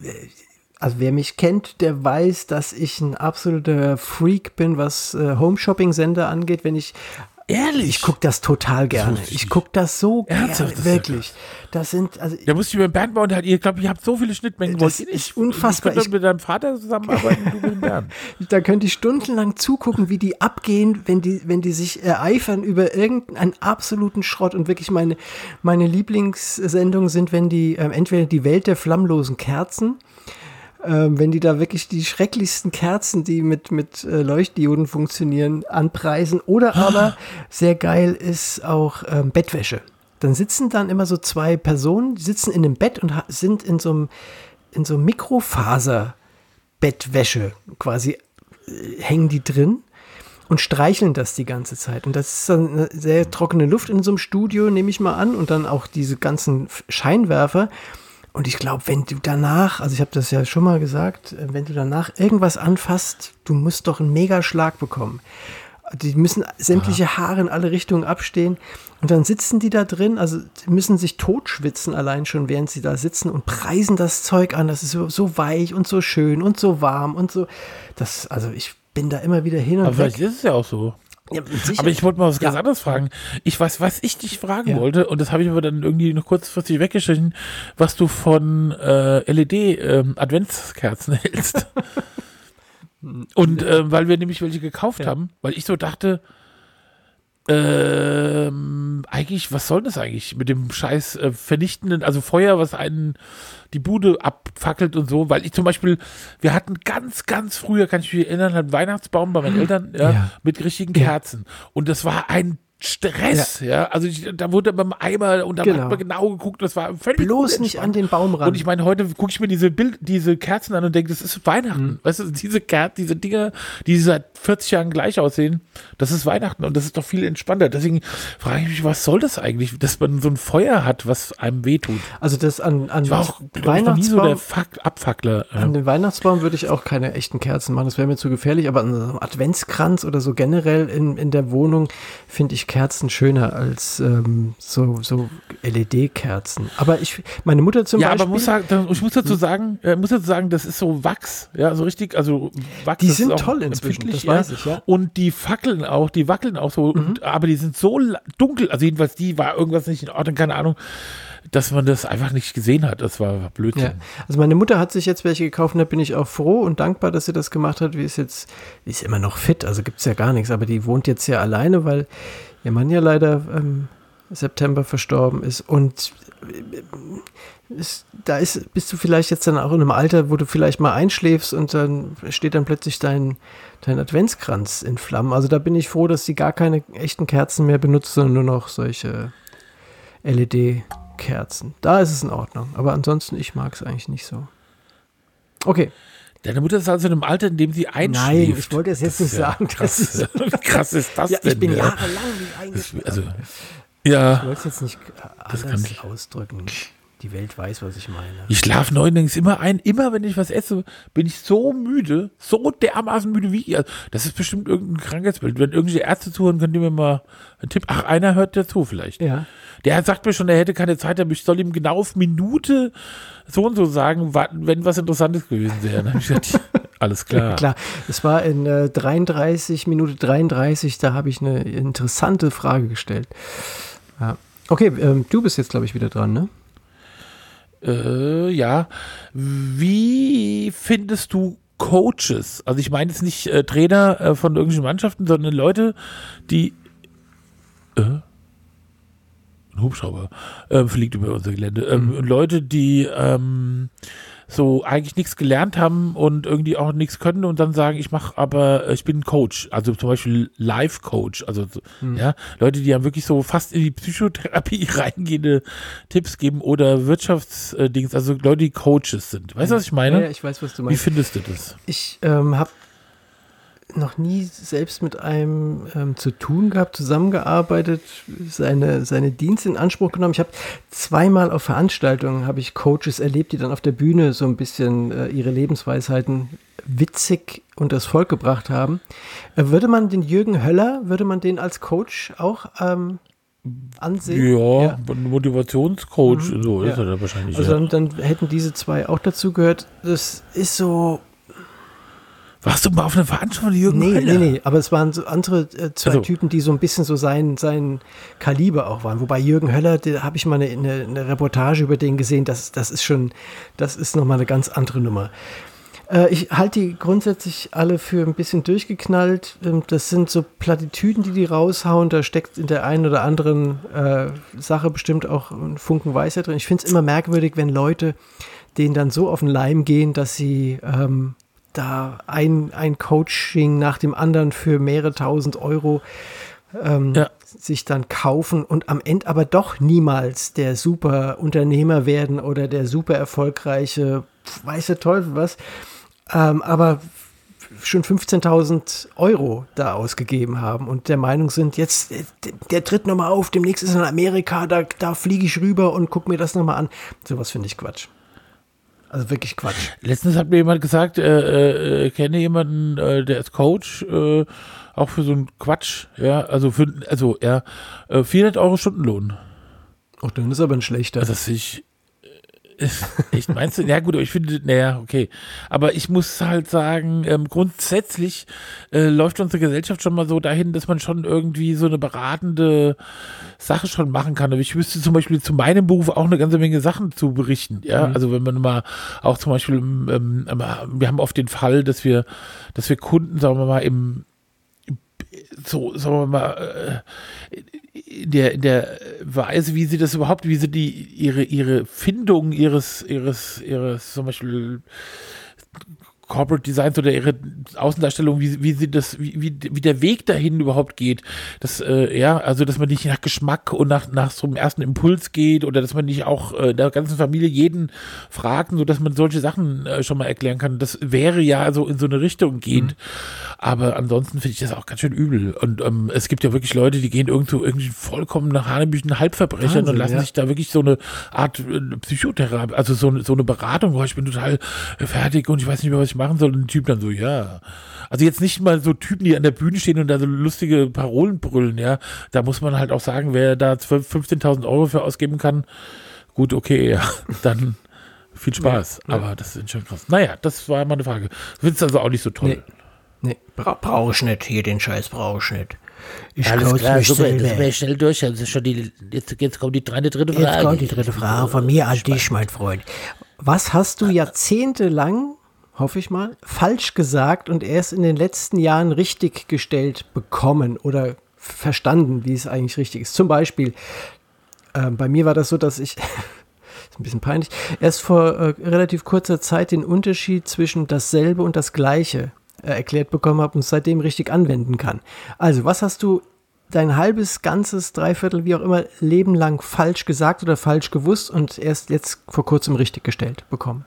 also wer mich kennt, der weiß, dass ich ein absoluter Freak bin, was äh, Home-Shopping-Sender angeht. Wenn ich Ehrlich? Ich gucke das total gerne. wusste ich nicht. gucke das so Ernsthaft? gerne. Wirklich. Das sind, also Da musst du über Bernd bauen, halt, ihr glaubt, ihr habt so viele Schnittmengen. Das ist unfassbar. Ich könnte mit deinem Vater zusammenarbeiten, du mit dem Bernd. [laughs] Da könnte ich stundenlang zugucken, wie die abgehen, wenn die, wenn die sich ereifern über irgendeinen absoluten Schrott. Und wirklich meine, meine Lieblingssendungen sind, wenn die ähm, entweder die Welt der flammlosen Kerzen, ähm, wenn die da wirklich die schrecklichsten Kerzen, die mit, mit äh, Leuchtdioden funktionieren, anpreisen. Oder aber sehr geil ist auch ähm, Bettwäsche. Dann sitzen dann immer so zwei Personen, die sitzen in einem Bett und sind in so einem, in so einem Mikrofaser Bettwäsche quasi äh, hängen die drin und streicheln das die ganze Zeit. Und das ist dann eine sehr trockene Luft in so einem Studio, nehme ich mal an. Und dann auch diese ganzen Scheinwerfer. Und ich glaube, wenn du danach, also ich habe das ja schon mal gesagt, äh, wenn du danach irgendwas anfasst, du musst doch einen Megaschlag bekommen. Die müssen sämtliche Haare in alle Richtungen abstehen. Und dann sitzen die da drin, also müssen sich totschwitzen allein schon, während sie da sitzen und preisen das Zeug an. Das ist so, so weich und so schön und so warm und so. Das, also ich bin da immer wieder hin und Aber weg. vielleicht ist es ja auch so. Ja. Aber ich wollte mal was ganz Ja. anderes fragen. Ich weiß, was ich dich fragen Ja. wollte, und das habe ich aber dann irgendwie noch kurzfristig weggestrichen, was du von äh, LED-Adventskerzen [laughs] hältst. [laughs] und äh, weil wir nämlich welche gekauft haben, weil ich so dachte, ähm, eigentlich, was soll das eigentlich mit dem scheiß äh, vernichtenden, also Feuer, was einen die Bude abfackelt und so, weil ich zum Beispiel, wir hatten ganz, ganz früher, kann ich mich erinnern, einen Weihnachtsbaum bei meinen [clears throat] Eltern, ja, Ja. mit richtigen Kerzen. Und das war ein Stress, ja. Also ich, da wurde beim Eimer und da Genau. hat man genau geguckt, das war völlig bloß nicht an den Baum ran. und ich meine, heute gucke ich mir diese Bild, diese Kerzen an und denke, das ist Weihnachten. Mhm. Weißt du, diese Kerzen, diese Dinger, die seit 40 Jahren gleich aussehen, das ist Weihnachten und das ist doch viel entspannter. Deswegen frage ich mich, was soll das eigentlich, dass man so ein Feuer hat, was einem wehtut? also das an, an Ich war auch noch nie so der Weihnachtsbaum, Fuck Abfackler. Ja. an den Weihnachtsbaum würde ich auch keine echten Kerzen machen. Das wäre mir zu gefährlich. Aber an so einem Adventskranz oder so generell in, in der Wohnung finde ich Kerzen schöner als ähm, so, so LED-Kerzen. Aber ich, meine Mutter zum Ja, Beispiel. aber muss sagen, da- ich muss dazu sagen, äh, muss dazu sagen, das ist so Wachs, ja, so richtig, also Wachs. Die sind toll inzwischen, das weiß ich, ja. Mhm. Und die fackeln auch, die wackeln auch so, und, aber die sind so dunkel, also jedenfalls die war irgendwas nicht in Ordnung, keine Ahnung, dass man das einfach nicht gesehen hat. Das war Blödsinn. Ja. Also meine Mutter hat sich jetzt welche gekauft und da bin ich auch froh und dankbar, dass sie das gemacht hat. Wie ist jetzt, die ist immer noch fit, also gibt es ja gar nichts, aber die wohnt jetzt ja alleine, weil ihr Mann ja leider im September verstorben ist. Und äh, da ist, bist du vielleicht jetzt dann auch in einem Alter, wo du vielleicht mal einschläfst und dann steht dann plötzlich dein, dein Adventskranz in Flammen. Also da bin ich froh, dass sie gar keine echten Kerzen mehr benutzt, sondern nur noch solche LED-Kerzen. Da ist es in Ordnung. Aber ansonsten, ich mag es eigentlich nicht so. Okay. Deine Mutter ist also in einem Alter, in dem sie einschläft. Nein, ich wollte es jetzt Das nicht sagen. Krass, Das ist, [laughs] Wie krass ist das ja, denn? ich bin ja? jahrelang nicht eingeschlafen. also, ich ja, wollte es jetzt nicht Das kann anders ich. ausdrücken. Die Welt weiß, was ich meine. ich schlafe neuerdings immer ein. Immer wenn ich was esse, bin ich so müde, so dermaßen müde wie ihr. Das ist bestimmt irgendein Krankheitsbild. Wenn irgendwelche Ärzte zuhören, könnt ihr mir mal einen Tipp. Ach, einer hört dazu vielleicht. Ja. Der sagt mir schon, er hätte keine Zeit, aber ich soll ihm genau auf Minute so und so sagen, wenn was Interessantes gewesen wäre. Dann ich gesagt, [laughs] alles klar. Klar, es war in äh, 33, Minute 33, da habe ich eine interessante Frage gestellt. Ja. Okay, ähm, du bist jetzt, glaube ich, wieder dran, ne? Äh, ja. Wie findest du Coaches? Also ich meine jetzt nicht äh, Trainer äh, von irgendwelchen Mannschaften, sondern Leute, die äh, ein Hubschrauber äh, fliegt über unser Gelände. Ähm, Leute, die ähm, so eigentlich nichts gelernt haben und irgendwie auch nichts können und dann sagen, ich mache aber, äh, ich bin Coach, also zum Beispiel Life-Coach, also so, ja, Leute, die ja wirklich so fast in die Psychotherapie [laughs] reingehende Tipps geben oder Wirtschaftsdings, also Leute, die Coaches sind. Weißt du, was ich meine? Ja, ich weiß, was du Wie meinst. findest du das? Ich ähm, habe noch nie selbst mit einem ähm, zu tun gehabt, zusammengearbeitet, seine, seine Dienste in Anspruch genommen. Ich habe zweimal auf Veranstaltungen habe ich Coaches erlebt, die dann auf der Bühne so ein bisschen äh, ihre Lebensweisheiten witzig und das Volk gebracht haben. Äh, würde man den Jürgen Höller, würde man den als Coach auch ähm, ansehen? Ja, ein Motivationscoach, so ist Ja. er da wahrscheinlich. Also ja. dann, dann hätten diese zwei auch dazu gehört. Das ist so, Warst du mal auf einer Veranstaltung von Jürgen Nee, Höller? nee, nee, aber es waren so andere äh, zwei Also. Typen, die so ein bisschen so sein, sein Kaliber auch waren. Wobei Jürgen Höller, da habe ich mal eine, eine, eine Reportage über den gesehen, das, das ist schon, das ist nochmal eine ganz andere Nummer. Äh, ich halte die grundsätzlich alle für ein bisschen durchgeknallt. Ähm, Das sind so Plattitüden, die die raushauen. Da steckt in der einen oder anderen äh, Sache bestimmt auch ein Funken Weisheit drin. Ich finde es immer merkwürdig, wenn Leute denen dann so auf den Leim gehen, dass sie ähm, da ein, ein Coaching nach dem anderen für mehrere tausend Euro ähm, Ja. sich dann kaufen und am Ende aber doch niemals der super Unternehmer werden oder der super erfolgreiche, weiß der Teufel was, ähm, aber schon 15.000 Euro da ausgegeben haben und der Meinung sind, jetzt, äh, der, der tritt nochmal auf, demnächst ist er in Amerika, da, da fliege ich rüber und guck mir das nochmal an. Sowas finde ich Quatsch. Also wirklich Quatsch. Letztens hat mir jemand gesagt, äh, äh, kenne jemanden, äh, der ist Coach, äh, auch für so einen Quatsch, ja, also für, also ja, äh, 400 Euro Stundenlohn. Auch dann ist aber ein schlechter. Also das ich, [laughs] ich meinst du, ja gut, aber ich finde, naja, okay. Aber ich muss halt sagen, ähm, grundsätzlich äh, läuft unsere Gesellschaft schon mal so dahin, dass man schon irgendwie so eine beratende Sache schon machen kann. Aber ich wüsste zum Beispiel zu meinem Beruf auch eine ganze Menge Sachen zu berichten. Ja, also wenn man mal auch zum Beispiel, ähm, ähm, wir haben oft den Fall, dass wir, dass wir Kunden, sagen wir mal, im so, sagen wir mal, äh, der, der Weise, wie sie das überhaupt, wie sie die, ihre, ihre Findung ihres, ihres, ihres, zum Beispiel Corporate Designs oder ihre Außendarstellung, wie, wie sie das, wie, wie, wie der Weg dahin überhaupt geht. Das, äh, ja, also dass man nicht nach Geschmack und nach, nach so einem ersten Impuls geht oder dass man nicht auch äh, der ganzen Familie jeden fragt, so dass man solche Sachen äh, schon mal erklären kann. Das wäre ja so in so eine Richtung gehend. Aber ansonsten finde ich das auch ganz schön übel. Und ähm, es gibt ja wirklich Leute, die gehen irgendwo irgendwie vollkommen nach Hanebüchen Halbverbrechern Wahnsinn, und lassen ja. sich da wirklich so eine Art äh, Psychotherapie, also so, eine- so eine Beratung, wo ich bin total fertig und ich weiß nicht mehr, was ich machen soll. Und ein Typ dann so, ja. Also jetzt nicht mal so Typen, die an der Bühne stehen und da so lustige Parolen brüllen, ja. Da muss man halt auch sagen, wer da 12 15.000 Euro für ausgeben kann, gut, okay, ja, [laughs] dann viel Spaß. Aber das ist schon krass. Naja, das war meine Frage. Findest also auch nicht so toll. Nee. Nee, bra brauche ich nicht. Hier den Scheiß brauche ich nicht. Ich Alles klar, mich super, das wäre schnell durch. Ist schon die, jetzt, jetzt kommt die dritte, dritte Jetzt Frage. kommt die dritte Frage von mir an dich, mein Freund. Was hast du jahrzehntelang, hoffe ich mal, falsch gesagt und erst in den letzten Jahren richtig gestellt bekommen oder verstanden, wie es eigentlich richtig ist? Zum Beispiel, ähm, bei mir war das so, dass ich, [laughs] ist ein bisschen peinlich, erst vor äh, relativ kurzer Zeit den Unterschied zwischen dasselbe und das Gleiche äh, erklärt bekommen habe und seitdem richtig anwenden kann. Also, was hast du dein halbes, ganzes, Dreiviertel, wie auch immer, Leben lang falsch gesagt oder falsch gewusst und erst jetzt vor kurzem richtig gestellt bekommen?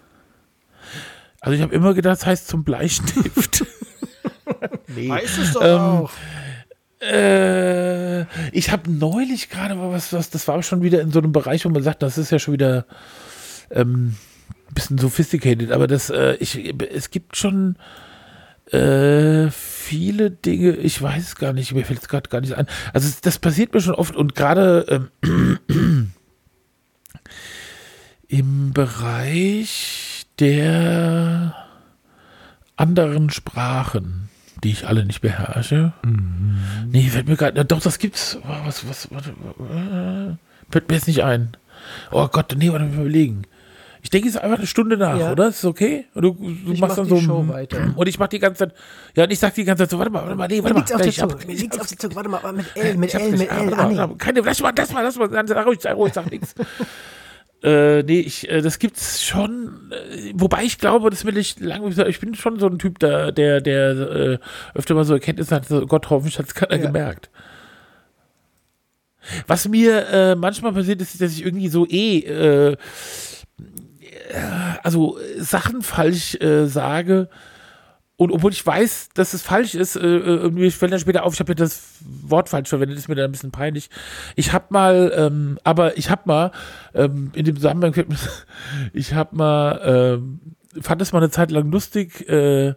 Also ich habe immer gedacht, das heißt zum Bleistift. [laughs] Weißt es doch Ähm, Äh, ich habe neulich gerade mal was, was, das war schon wieder in so einem Bereich, wo man sagt, das ist ja schon wieder ähm, ein bisschen sophisticated, aber das, äh, ich, es gibt schon äh, viele Dinge, ich weiß gar nicht, mir fällt es gerade gar nicht ein. Also es- das passiert mir schon oft und gerade ähm, [clears throat] im Bereich der anderen Sprachen, die ich alle nicht beherrsche. Nee, fällt mir gerade. Doch, das gibt's. Oh, Was, was, warte, äh, fällt mir jetzt nicht ein. Oh Gott, nee, warte mal überlegen. Ich denke, es ist einfach eine Stunde nach, Ja. oder? Ist das okay? Und du, du Ich machst mach dann die so. Show weiter. Und ich mach die ganze Zeit. Ja, und ich sag die ganze Zeit so, warte mal, warte mal, nee, warte mal. liegt's auf der ich hab- Zunge. Liegt's hab- auf der Zunge. Warte mal, mit L, mit L, mit Ah, L. Ah. Keine, lass mal, lass mal, lass mal, sei ruhig, sei ruhig, sag nichts. Äh, nee, ich, äh, das gibt's schon, äh, wobei ich glaube, das will ich lange, ich bin schon so ein Typ, der, der, der äh, öfter mal so Erkenntnisse hat, so, Gott, hoffentlich hat es keiner Ja. gemerkt. Was mir äh, manchmal passiert ist, dass ich irgendwie so eh, äh, äh, also Sachen falsch äh, sage, und obwohl ich weiß, dass es falsch ist, äh, äh, mir fällt dann später auf, ich habe ja das Wort falsch verwendet, ist mir dann ein bisschen peinlich. Ich habe mal, ähm, aber ich habe mal, ähm, in dem Zusammenhang, [laughs] ich habe mal, ähm, fand es mal eine Zeit lang lustig, äh,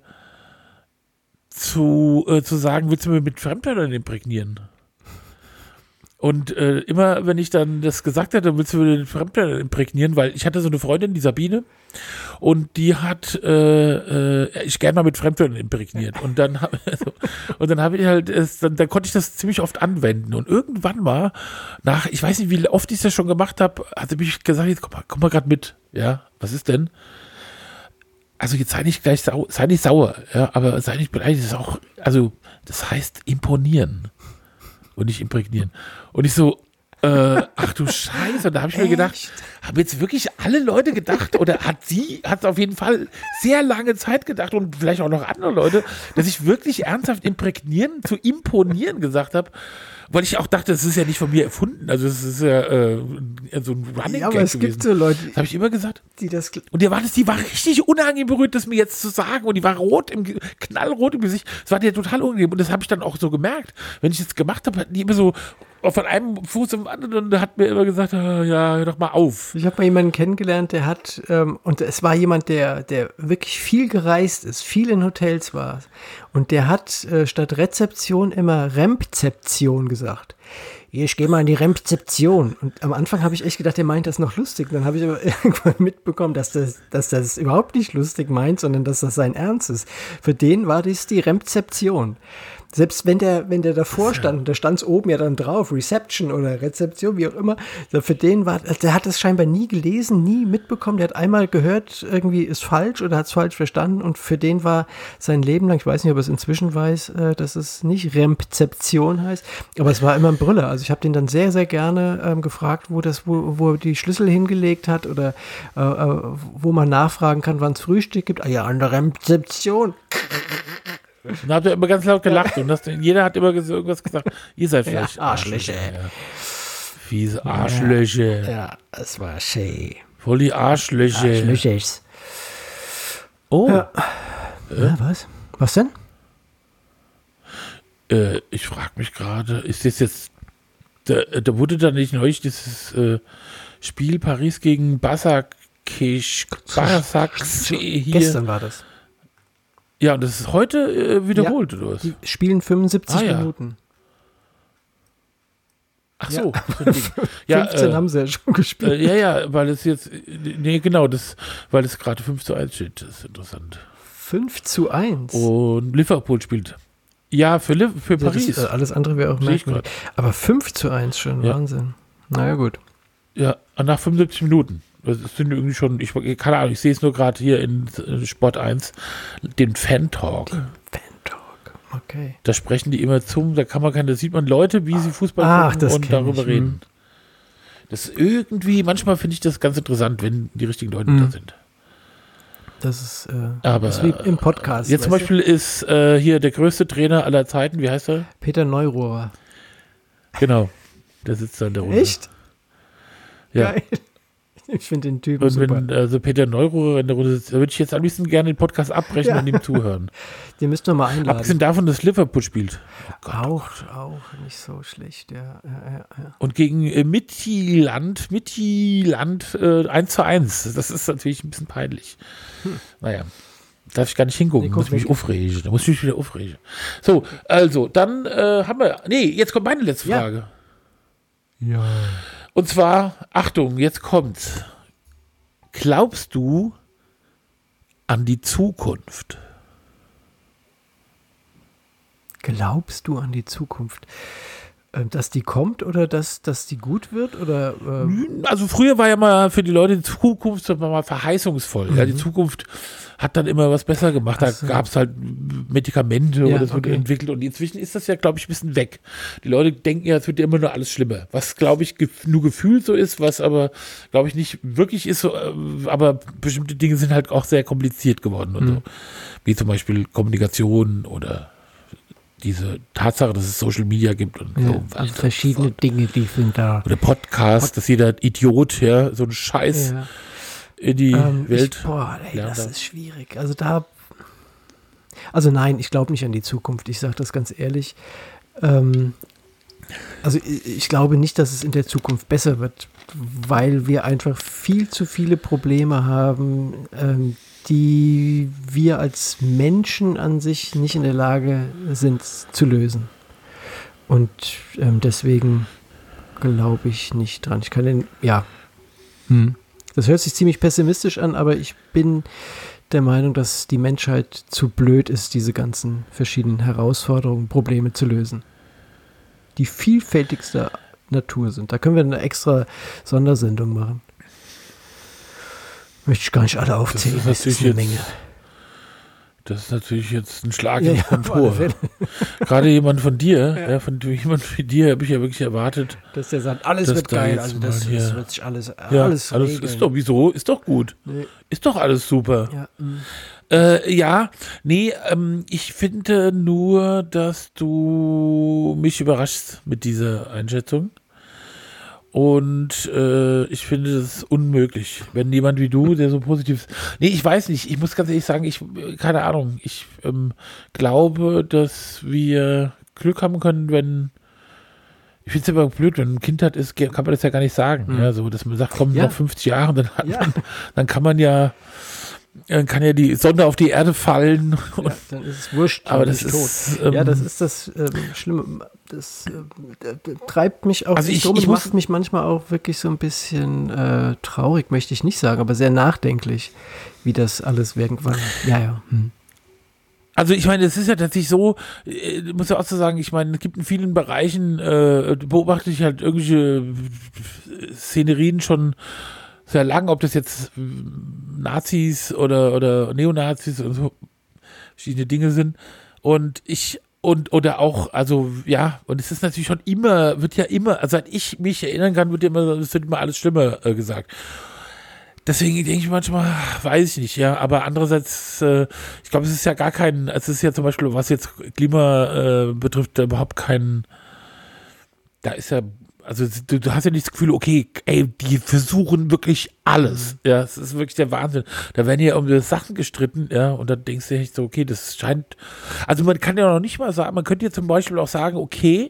zu, äh, zu sagen, willst du mir mit Fremdwörtern imprägnieren? Und äh, immer, wenn ich dann das gesagt hatte, willst du den Fremdler imprägnieren, weil ich hatte so eine Freundin, die Sabine, und die hat äh, äh, ich gerne mal mit Fremdwörtern imprägniert. Und dann hab, [laughs] also, und habe ich halt, es, dann, dann konnte ich das ziemlich oft anwenden. Und irgendwann mal, nach, ich weiß nicht, wie oft ich das schon gemacht habe, hat sie mich gesagt, jetzt komm mal, komm mal gerade mit. Ja, was ist denn? Also jetzt sei nicht gleich sauer, sei nicht sauer, ja, aber sei nicht beleidigt, ist auch, also das heißt imponieren und nicht imprägnieren. Und ich so, äh, ach du Scheiße, und da habe ich mir gedacht, haben jetzt wirklich alle Leute gedacht oder hat sie, hat auf jeden Fall sehr lange Zeit gedacht und vielleicht auch noch andere Leute, dass ich wirklich ernsthaft imprägnieren, zu imponieren gesagt habe. Weil ich auch dachte, das ist ja nicht von mir erfunden. Also es ist ja äh, so ein Running Ja, aber Gag es gewesen. gibt so Leute, Das habe ich immer gesagt. die das. Und der war das, die war richtig unangenehm berührt, das mir jetzt zu sagen. Und die war rot im, knallrot im Gesicht. Das war dir total unangenehm. Und das habe ich dann auch so gemerkt. Wenn ich das gemacht habe, hatten die immer so von einem Fuß zum anderen und hat mir immer gesagt, ah, ja, hör doch mal auf. Ich habe mal jemanden kennengelernt, der hat, ähm, und es war jemand, der, der wirklich viel gereist ist, viel in Hotels war. Und der hat äh, statt Rezeption immer Rempzeption gesagt. Ich gehe mal in die Rempzeption. Und am Anfang habe ich echt gedacht, der meint das noch lustig. Dann habe ich aber [laughs] irgendwann mitbekommen, dass das, dass das überhaupt nicht lustig meint, sondern dass das sein Ernst ist. Für den war das die Rempzeption. Selbst wenn der, wenn der davor [laughs] stand, und da stand es oben ja dann drauf, Reception oder Rezeption, wie auch immer, für den war, der hat das scheinbar nie gelesen, nie mitbekommen, der hat einmal gehört, irgendwie ist falsch oder hat es falsch verstanden und für den war sein Leben lang, ich weiß nicht, ob er es inzwischen weiß, äh, dass es nicht Rempzeption heißt, aber es war immer ein Brüller. Also ich habe den dann sehr, sehr gerne ähm, gefragt, wo das, wo, wo er die Schlüssel hingelegt hat oder äh, äh, wo man nachfragen kann, wann es Frühstück gibt. Ah ja, an der Rempzeption. Und dann habt ihr immer ganz laut gelacht und das, jeder hat immer irgendwas gesagt. Ihr seid Ja, vielleicht Arschlöcher. Ja. Fiese Arschlöcher. Ja, es war schön. Voll die Arschlöcher. Arschlöchers. Oh, Ja. Ja, was? Was denn? äh, ich frage mich gerade, ist das jetzt, da, da wurde da nicht neulich dieses äh, Spiel Paris gegen Basakisch, Basak hier. Gestern war das. Ja, und das ist heute äh, wiederholt, oder was? Die spielen 75 Ah, ja. Minuten. Ach so. ja, [laughs] 15 [laughs] äh, haben sie ja schon gespielt. äh, ja, ja, weil es jetzt, nee, genau, das, weil es gerade 5 zu 1 steht, das ist interessant. 5 zu 1. Und Liverpool spielt. Ja, für, Liv für Ja, das, Paris. äh, alles andere wäre auch merkwürdig. Aber 5 zu 1 schon, Ja. Wahnsinn. Naja, gut. Ja, nach 75 Minuten. Das sind irgendwie schon, ich keine Ahnung, ich sehe es nur gerade hier in äh, Sport 1, den Fan-Talk. Fan-Talk. Okay. Da sprechen die immer zum, da kann man keine, da sieht man Leute, wie sie Fußball Ach, gucken und darüber ich, reden. Das ist irgendwie, manchmal finde ich das ganz interessant, wenn die richtigen Leute Mhm. da sind. Das ist, äh, Aber das im Podcast. Jetzt zum weißt du? Beispiel ist äh, hier der größte Trainer aller Zeiten, wie heißt er? Peter Neurohrer. Genau. Der sitzt da in der Runde. Echt? Ja. Geil. Ich finde den Typen Und super. wenn also Peter Neururer in der Runde sitzt, da würde ich jetzt am liebsten gerne den Podcast abbrechen Ja. und ihm zuhören. [laughs] Den müsst ihr mal einladen. Abgesehen davon, dass Liverpool spielt. Oh Gott. auch, auch nicht so schlecht, ja. ja, ja, ja. Und gegen äh, Mittiland, Mittiland äh, 1 zu 1. Das ist natürlich ein bisschen peinlich. Naja. Darf ich gar nicht hingucken, Hm. Nee, muss mich aufregen. Da muss ich mich wieder aufregen. So, also, dann äh, haben wir. Nee, jetzt kommt meine letzte Ja. Frage. Ja. Und zwar, Achtung, jetzt kommt's. Glaubst du an die Zukunft? Glaubst du an die Zukunft? Ähm, Dass die kommt oder dass, dass die gut wird? Oder ähm, Also früher war ja mal für die Leute die Zukunft mal verheißungsvoll. Ja, die Mhm. Zukunft hat dann immer was besser gemacht. Da so. gab es halt Medikamente Ja, oder es wurde okay. entwickelt und inzwischen ist das ja, glaube ich, ein bisschen weg. Die Leute denken ja, es wird ja immer nur alles schlimmer. Was, glaube ich, gef nur gefühlt so ist, was aber, glaube ich, nicht wirklich ist. So, äh, aber bestimmte Dinge sind halt auch sehr kompliziert geworden und Mhm. so. Wie zum Beispiel Kommunikation oder diese Tatsache, dass es Social Media gibt und ja, so. also verschiedene Dinge, die sind da. Oder Podcast, dass jeder Idiot, ja, so einen Scheiß Ja. In die Ähm, Welt. Ich, boah, ey, das ist schwierig. Also da. Also nein, ich glaube nicht an die Zukunft. Ich sage das ganz ehrlich. Ähm, also ich, ich glaube nicht, dass es in der Zukunft besser wird, weil wir einfach viel zu viele Probleme haben, ähm, die wir als Menschen an sich nicht in der Lage sind zu lösen. Und ähm, deswegen glaube ich nicht dran. Ich kann den, ja. Hm. Das hört sich ziemlich pessimistisch an, aber ich bin der Meinung, dass die Menschheit zu blöd ist, diese ganzen verschiedenen Herausforderungen, Probleme zu lösen. Die vielfältigste Natur sind. Da können wir eine extra Sondersendung machen. Möchte ich gar nicht alle aufzählen. Das ist, das ist eine Menge. Das ist natürlich jetzt ein Schlag Ja, ins ja, alle Kontor. Gerade jemand von dir, ja. von jemand wie dir habe ich ja wirklich erwartet. Dass der sagt, alles wird geil. Also das, hier- das wird sich alles, Ja, alles, alles, regeln. ist doch wieso? Ist doch gut. Nee. Ist doch alles super. Ja, mm. Äh, ja, nee, ähm, ich finde nur, dass du mich überraschst mit dieser Einschätzung. Und äh, ich finde das unmöglich, wenn jemand wie du, der so positiv ist. Nee, ich weiß nicht. Ich muss ganz ehrlich sagen, ich, keine Ahnung. Ich ähm, glaube, dass wir Glück haben können, wenn. Ich finde es immer blöd, wenn ein Kind hat, ist, kann man das ja gar nicht sagen. Mhm. Ja, so, dass man sagt, komm, Ja. noch 50 Jahre, dann, hat Ja. man, dann kann man ja, kann ja die Sonne auf die Erde fallen. [laughs] Ja, dann ist es wurscht. aber dann das ich ist. tot. ja, das ähm, ist das ähm, Schlimme. Das ähm, d- treibt mich auch Also ich- ich macht mich manchmal auch wirklich so ein bisschen äh, traurig, möchte ich nicht sagen, aber sehr nachdenklich, wie das alles irgendwann. Ja, ja. Hm. Also ich meine, es ist ja tatsächlich so, äh, muss ja auch so sagen, ich meine, es gibt in vielen Bereichen, äh, beobachte ich halt irgendwelche äh, Szenerien schon lang, ob das jetzt Nazis oder, oder Neonazis und so verschiedene Dinge sind. Und ich und oder auch, also ja, und es ist natürlich schon immer, wird ja immer, also seit ich mich erinnern kann, wird immer, es wird immer alles Schlimme äh, gesagt. Deswegen denke ich manchmal, weiß ich nicht, ja, aber andererseits, äh, ich glaube, es ist ja gar kein, es ist ja zum Beispiel, was jetzt Klima äh, betrifft, überhaupt kein, da ist ja, also du, du hast ja nicht das Gefühl, okay, ey, die versuchen wirklich alles, ja, es ist wirklich der Wahnsinn. Da werden ja um Sachen gestritten, ja, und dann denkst du echt so, okay, das scheint, also man kann ja noch nicht mal sagen, man könnte ja zum Beispiel auch sagen, okay,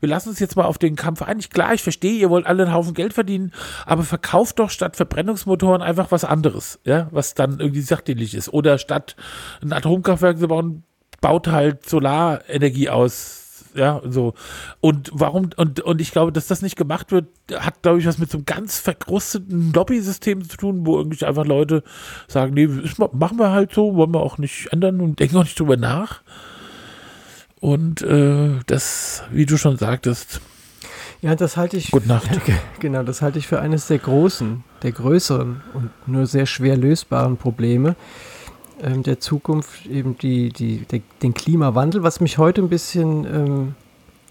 wir lassen uns jetzt mal auf den Kampf ein. Ich, klar, ich verstehe, ihr wollt alle einen Haufen Geld verdienen, aber verkauft doch statt Verbrennungsmotoren einfach was anderes, ja, was dann irgendwie sachdienlich ist. Oder statt ein Atomkraftwerk zu bauen, baut halt Solarenergie aus. Ja, so. Und warum, und, und ich glaube, dass das nicht gemacht wird, hat, glaube ich, was mit so einem ganz verkrusteten Lobbysystem zu tun, wo irgendwie einfach Leute sagen, nee, ist, machen wir halt so, wollen wir auch nicht ändern und denken auch nicht drüber nach. Und äh, das, wie du schon sagtest, Ja, das halte ich. Gute Nacht. [laughs] Genau, das halte ich für eines der großen, der größeren und nur sehr schwer lösbaren Probleme ähm, der Zukunft, eben die, die, der, den Klimawandel. Was mich heute ein bisschen ähm,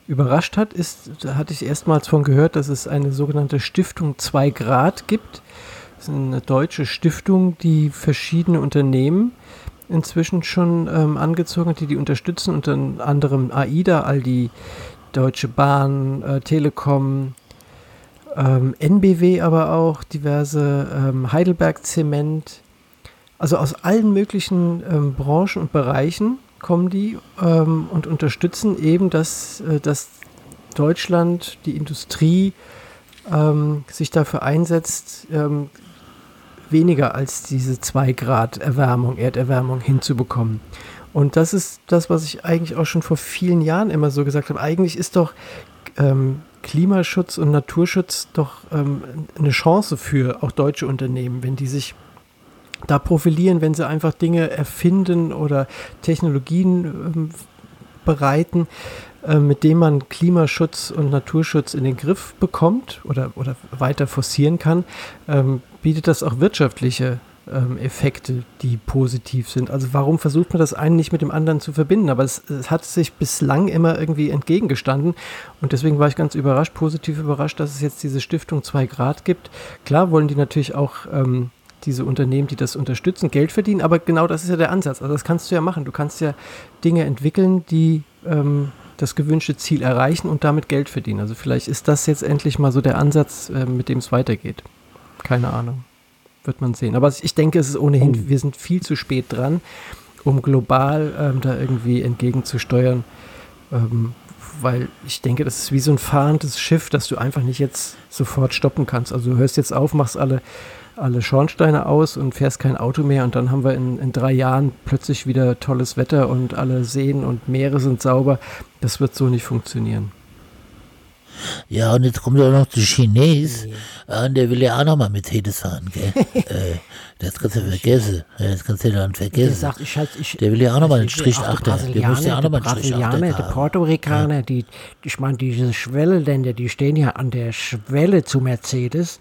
überrascht hat, ist, da hatte ich erstmals von gehört, dass es eine sogenannte Stiftung 2 Grad gibt. Das ist eine deutsche Stiftung, die verschiedene Unternehmen inzwischen schon ähm, angezogen hat, die die unterstützen, unter anderem AIDA, all die Deutsche Bahn, äh, Telekom, ähm, NBW aber auch, diverse ähm, Heidelberg Zement. Also aus allen möglichen ähm, Branchen und Bereichen kommen die ähm, und unterstützen eben, dass, äh, dass Deutschland, die Industrie ähm, sich dafür einsetzt, ähm, weniger als diese 2 Grad Erwärmung, Erderwärmung hinzubekommen. Und das ist das, was ich eigentlich auch schon vor vielen Jahren immer so gesagt habe. Eigentlich ist doch ähm, Klimaschutz und Naturschutz doch ähm, eine Chance für auch deutsche Unternehmen, wenn die sich da profilieren, wenn sie einfach Dinge erfinden oder Technologien ähm, bereiten, äh, mit denen man Klimaschutz und Naturschutz in den Griff bekommt oder, oder weiter forcieren kann, ähm, bietet das auch wirtschaftliche ähm, Effekte, die positiv sind. Also warum versucht man das einen nicht mit dem anderen zu verbinden? Aber es, es hat sich bislang immer irgendwie entgegengestanden und deswegen war ich ganz überrascht, positiv überrascht, dass es jetzt diese Stiftung 2 Grad gibt. Klar wollen die natürlich auch ähm, diese Unternehmen, die das unterstützen, Geld verdienen, aber genau das ist ja der Ansatz. Also das kannst du ja machen. Du kannst ja Dinge entwickeln, die ähm, das gewünschte Ziel erreichen und damit Geld verdienen. Also vielleicht ist das jetzt endlich mal so der Ansatz, äh, mit dem es weitergeht. Keine Ahnung. Wird man sehen. Aber ich denke, es ist ohnehin, Oh. wir sind viel zu spät dran, um global ähm, da irgendwie entgegenzusteuern. Ähm, weil ich denke, das ist wie so ein fahrendes Schiff, das du einfach nicht jetzt sofort stoppen kannst. Also du hörst jetzt auf, machst alle, alle Schornsteine aus und fährst kein Auto mehr und dann haben wir in, in drei Jahren plötzlich wieder tolles Wetter und alle Seen und Meere sind sauber. Das wird so nicht funktionieren. Ja, und jetzt kommt auch noch der Chines. Ja. Und der will ja auch noch mal Mercedes fahren, gell? [laughs] äh, das kannst du vergessen. Das kannst du dann vergessen. Der sagt, ich halt, ich, der will ja auch noch mal einen Strich auch achter. Der muss ja auch noch mal einen Strich achter Brasilianer, die Porto Ricaner, ja. die, ich meine, diese Schwellenländer, die stehen ja an der Schwelle zu Mercedes.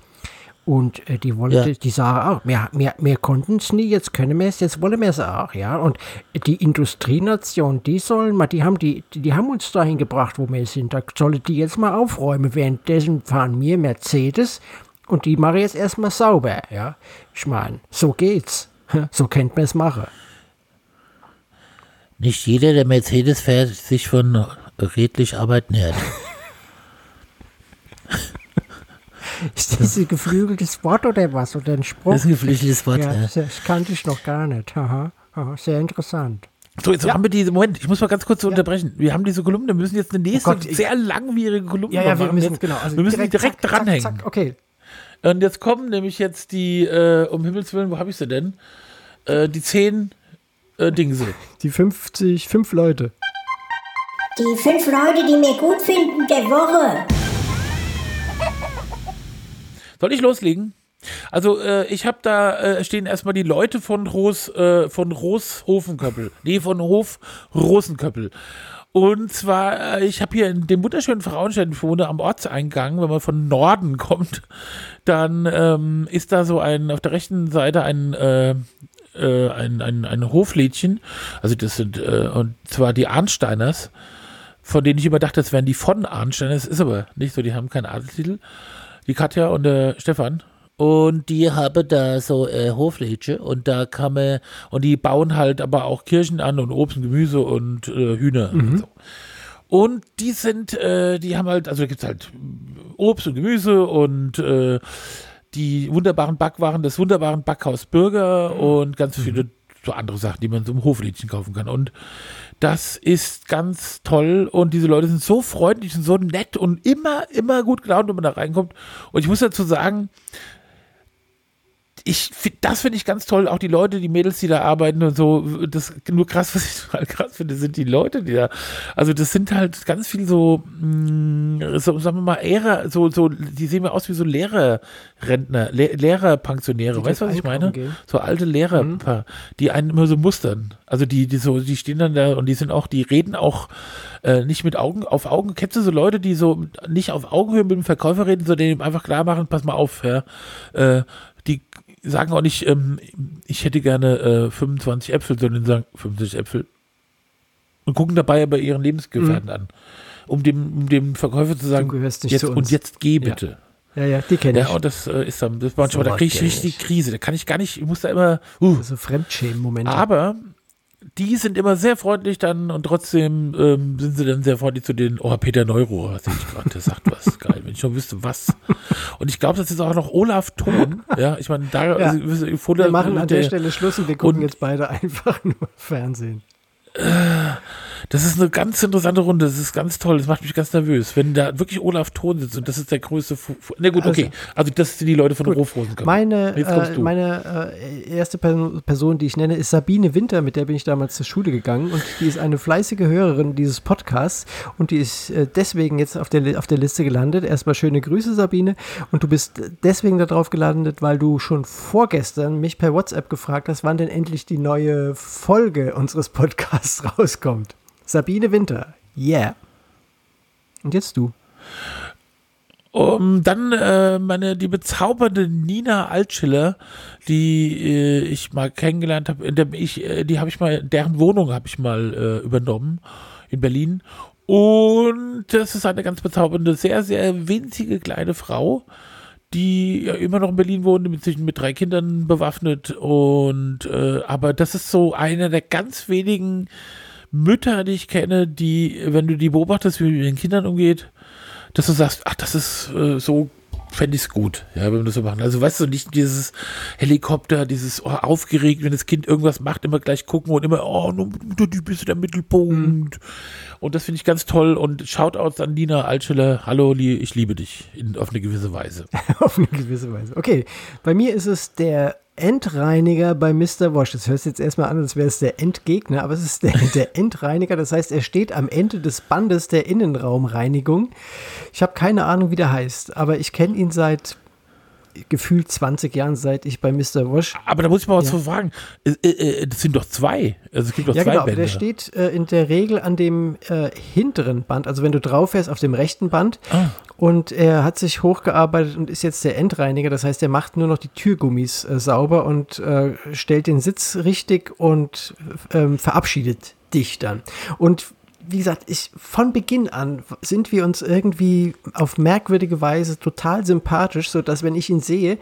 Und äh, die wollen, ja. die sagen auch, wir, wir, wir konnten es nie, jetzt können wir es, jetzt wollen wir es auch, ja. Und die Industrienation, die sollen mal, die haben die, die haben uns dahin gebracht, wo wir sind. Da sollen die jetzt mal aufräumen. Währenddessen fahren wir Mercedes und die mache jetzt erstmal sauber, ja. Ich meine, so geht's. So kennt man es machen. Nicht jeder, der Mercedes fährt, sich von redlich Arbeit nährt. [laughs] Ist das ein geflügeltes Wort oder was? Oder ein Spruch? Das ist ein geflügeltes Wort, ja. ja. Das kannte ich noch gar nicht. Aha, aha, sehr interessant. So, jetzt ja. haben wir diese, Moment, ich muss mal ganz kurz ja. unterbrechen. Wir haben diese Kolumne, wir müssen jetzt eine nächste, oh Gott, sehr langwierige Kolumne ja, ja, wir machen. Müssen, jetzt, genau, also wir müssen direkt, direkt zack, dranhängen. Zack, zack, okay. Und jetzt kommen nämlich jetzt die, äh, um Himmels Willen, wo habe ich sie denn? Äh, die zehn äh, Dingse. Die 50, fünf Leute. Die fünf Leute, die mir gut finden der Woche. Soll ich loslegen? Also äh, ich habe da äh, stehen erstmal die Leute von Ros äh, von Roshofenköppel, nee von Hof Rosenköppel. Und zwar, äh, ich habe hier in dem wunderschönen Frauenstedt, ich wohne am Ortseingang, wenn man von Norden [laughs] kommt, dann ähm, ist da so ein, auf der rechten Seite ein, äh, äh, ein, ein, ein Hoflädchen, also das sind, äh, und zwar die Arnsteiners, von denen ich immer dachte, das wären die von Arnsteiners, ist aber nicht so, die haben keinen Adelstitel. Die Katja und der Stefan. Und die haben da so äh, Hoflädchen und da kann man, und die bauen halt aber auch Kirchen an und Obst und Gemüse und äh, Hühner Mhm. und so. Und die sind, äh, die haben halt, also gibt es halt Obst und Gemüse und äh, die wunderbaren Backwaren des wunderbaren Backhaus Bürger und ganz viele so andere Sachen, die man so im Hoflädchen kaufen kann. Und das ist ganz toll und diese Leute sind so freundlich und so nett und immer, immer gut gelaunt, wenn man da reinkommt. Und ich muss dazu sagen, ich find, das finde ich ganz toll. Auch die Leute, die Mädels, die da arbeiten und so. Das nur krass, was ich [laughs] total krass finde, sind die Leute, die da. Also das sind halt ganz viel so, mh, so sagen wir mal, Lehrer, so, so, die sehen mir aus wie so Lehrerrentner, Le Lehrerpensionäre. Weißt du, was ich meine? gehen. So alte Lehrer, die einen immer so mustern. Also die, die so, die stehen dann da und die sind auch, die reden auch äh, nicht mit Augen auf Augen. Kennst du so Leute, die so nicht auf Augenhöhe mit dem Verkäufer reden, sondern dem einfach klar machen, pass mal auf, ja, äh, sagen auch nicht, ähm, ich hätte gerne äh, 25 Äpfel, sondern sagen 50 Äpfel und gucken dabei aber ihren Lebensgefährten an, um dem, um dem Verkäufer zu sagen, Du gehörst nicht jetzt zu und jetzt geh Ja. bitte. Ja, ja, die kenne ich. Ja, und das äh, ist dann, das manchmal, da Sowas kriege ich richtig ich. Krise. Da kann ich gar nicht, ich muss da immer, uh, so Fremdschämen-Momente. aber die sind immer sehr freundlich dann und trotzdem ähm, sind sie dann sehr freundlich zu den, oh, Peter Neuro, sehe ich gerade, der sagt was, [laughs] geil, wenn ich schon wüsste, was. Und ich glaube, das ist auch noch Olaf Thon, ja, ich meine, da, Ja. also, wir machen an der der- Stelle Schluss und wir gucken und- jetzt beide [laughs] einfach nur Fernsehen. Das ist eine ganz interessante Runde. Das ist ganz toll. Das macht mich ganz nervös. Wenn da wirklich Olaf Thon sitzt und das ist der größte. Fu Na gut, okay. Also, das sind die Leute von Gut. Rofrosenkamp. Meine, äh, meine äh, erste Person, die ich nenne, ist Sabine Winter, mit der bin ich damals zur Schule gegangen und die ist eine fleißige Hörerin dieses Podcasts und die ist äh, deswegen jetzt auf der, auf der Liste gelandet. Erstmal schöne Grüße, Sabine. Und du bist deswegen darauf gelandet, weil du schon vorgestern mich per WhatsApp gefragt hast, wann denn endlich die neue Folge unseres Podcasts [laughs] rauskommt. Sabine Winter, yeah. Und jetzt du. Um, dann äh, meine die bezaubernde Nina Altschiller, die äh, ich mal kennengelernt habe, in der ich, äh, die habe ich mal, deren Wohnung habe ich mal äh, übernommen in Berlin. Und das ist eine ganz bezaubernde, sehr, sehr winzige kleine Frau, die ja immer noch in Berlin wohnt, mit, mit drei Kindern bewaffnet. Und äh, aber das ist so einer der ganz wenigen Mütter, die ich kenne, die, wenn du die beobachtest, wie mit den Kindern umgeht, dass du sagst, ach, das ist äh, so, fände ich es gut, ja, wenn wir das so machen. Also weißt du, nicht dieses Helikopter, dieses oh, aufgeregt, wenn das Kind irgendwas macht, immer gleich gucken und immer, oh, nur du bist der Mittelpunkt. Und das finde ich ganz toll. Und Shoutouts an Nina Altschiller, hallo, ich liebe dich, in, auf eine gewisse Weise. [laughs] Auf eine gewisse Weise. Okay, bei mir ist es der Endreiniger bei Mr. Wash. Das hört sich jetzt erstmal an, als wäre es der Endgegner, aber es ist der, [laughs] der Endreiniger. Das heißt, er steht am Ende des Bandes der Innenraumreinigung. Ich habe keine Ahnung, wie der heißt, aber ich kenne ihn seit gefühlt 20 Jahren, seit ich bei Mr. Wash. Aber da muss ich mal was Ja. zu fragen. Äh, äh, das sind doch zwei. Also es gibt doch Ja, zwei genau, aber Bände. der steht äh, in der Regel an dem äh, hinteren Band, also wenn du drauf fährst, auf dem rechten Band. Ah. Und er hat sich hochgearbeitet und ist jetzt der Endreiniger. Das heißt, er macht nur noch die Türgummis äh, sauber und äh, stellt den Sitz richtig und ähm, verabschiedet dich dann. Und wie gesagt, ich, von Beginn an sind wir uns irgendwie auf merkwürdige Weise total sympathisch, sodass, wenn ich ihn sehe,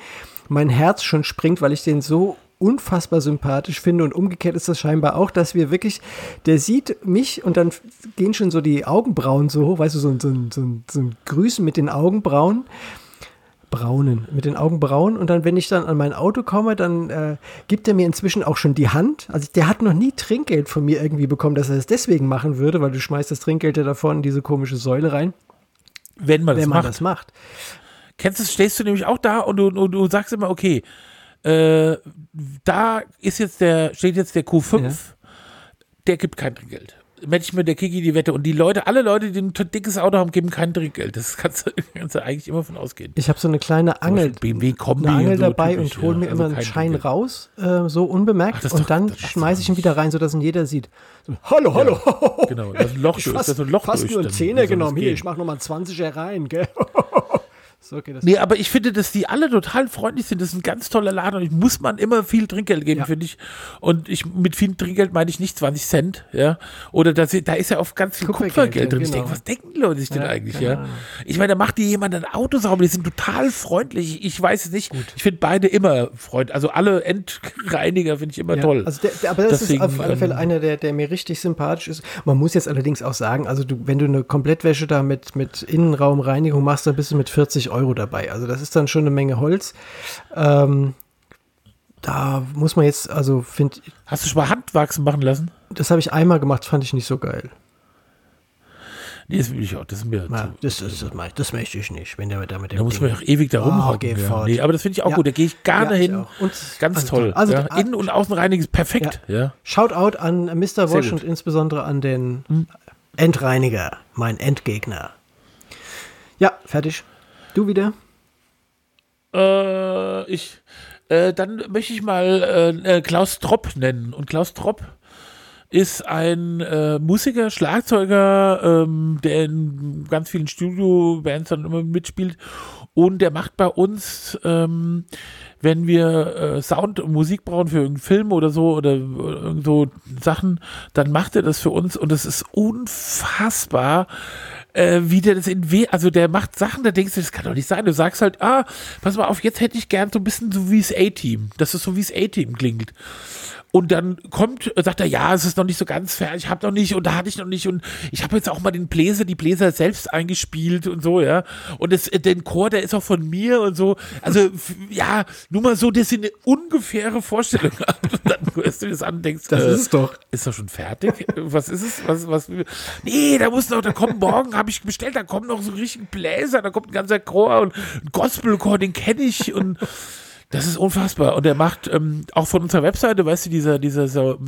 mein Herz schon springt, weil ich den so unfassbar sympathisch finde und umgekehrt ist das scheinbar auch, dass wir wirklich, der sieht mich und dann gehen schon so die Augenbrauen so hoch, weißt du, so, so, so, so ein Grüßen mit den Augenbrauen. Braunen, mit den Augenbrauen. Und dann, wenn ich dann an mein Auto komme, dann äh, gibt er mir inzwischen auch schon die Hand. Also der hat noch nie Trinkgeld von mir irgendwie bekommen, dass er es deswegen machen würde, weil du schmeißt das Trinkgeld ja davor in diese komische Säule rein, wenn man das wenn man macht. das macht. Kennst du, stehst du nämlich auch da und du, und du sagst immer, okay, äh, da ist jetzt der, steht jetzt der Q5, Ja. der gibt kein Trinkgeld. Match mit der Kiki die Wette und die Leute, alle Leute, die ein dickes Auto haben, geben kein Trinkgeld. Das kannst du, [laughs] kannst du eigentlich immer von ausgehen. Ich habe so eine kleine Angel, BMW Kombi eine Angel so, dabei typisch, und hole ja. mir Also immer einen Schein Trinkgeld. raus, äh, so unbemerkt. Ach, das und doch- dann das schmeiße ich ihn wieder rein, sodass ihn jeder sieht. So, hallo, hallo. Genau, da ist ein Loch Ich durch. Fast, ist ein Loch fast durch. nur einen. Zehner das genommen. Hier, ich mache nochmal einen 20er rein, gell? So geht das. Nee, aber ich finde, dass die alle total freundlich sind. Das ist ein ganz toller Laden und ich muss man immer viel Trinkgeld geben, Ja. finde ich. Und ich mit viel Trinkgeld meine ich nicht 20 Cent, ja. Oder da, da ist ja oft ganz viel Kupfergeld, Kupfergeld drin. ja, Ich denke, genau. was denken die Leute sich denn Ja, eigentlich, ja? Ahnung. Ich meine, da macht dir jemand ein Auto sauber, die sind total freundlich. Ich weiß es nicht. Ich finde beide immer freundlich. Also alle Endreiniger finde ich immer Ja, toll. Also der, der, aber das Deswegen, ist auf alle Fälle ähm, einer, der, der mir richtig sympathisch ist. Man muss jetzt allerdings auch sagen, also du, wenn du eine Komplettwäsche da mit, mit Innenraumreinigung machst, dann bist du mit 40 Euro dabei. Also das ist dann schon eine Menge Holz. Ähm, da muss man jetzt, also finde Hast du schon mal Handwachsen machen lassen? das habe ich einmal gemacht, fand ich nicht so geil. Nee, das will ich auch. Das ist mir Ja, das, das, das, das möchte ich nicht, wenn der da mit dem da muss Ding- man ja auch ewig da Oh, rumhocken. geh ja. nee, aber das finde ich auch Ja. gut. Da gehe ich gerne hin. Und Ganz also toll. Also Innen- und Außenreinigen ist perfekt. Ja. Shoutout an Mr. Gut. und insbesondere an den Endreiniger, mein Endgegner. Ja, fertig. Du wieder? Äh, ich, äh, dann möchte ich mal äh, äh, Klaus Tropp nennen. Und Klaus Tropp ist ein äh, Musiker, Schlagzeuger, ähm, der in ganz vielen Studio-Bands dann immer mitspielt. Und der macht bei uns, ähm, wenn wir äh, Sound und Musik brauchen für irgendeinen Film oder so oder irgend so Sachen, dann macht er das für uns und es ist unfassbar, äh, wie der das in we also der macht Sachen, da denkst du, das kann doch nicht sein. Du sagst halt, ah, pass mal auf, jetzt hätte ich gern so ein bisschen so wie das A-Team. Das ist so wie das A-Team klingt. Und dann kommt, äh, sagt er, ja, es ist noch nicht so ganz fertig, ich habe noch nicht und da hatte ich noch nicht und ich habe jetzt auch mal den Bläser, die Bläser selbst eingespielt und so, ja. Und das, äh, den Chor, der ist auch von mir und so. Also, ja, nur mal so, dass sie eine ungefähre Vorstellung. [laughs] Und dann hörst du das an und denkst, Das äh, ist doch. ist doch schon fertig? Was ist es? Was, was? Nee, da muss noch, da kommt morgen, habe ich bestellt, da kommt noch so ein richtigen Bläser, da kommt ein ganzer Chor und ein Gospelchor, den kenne ich und das ist unfassbar. Und er macht ähm, auch von unserer Webseite, weißt du, dieser, dieser so,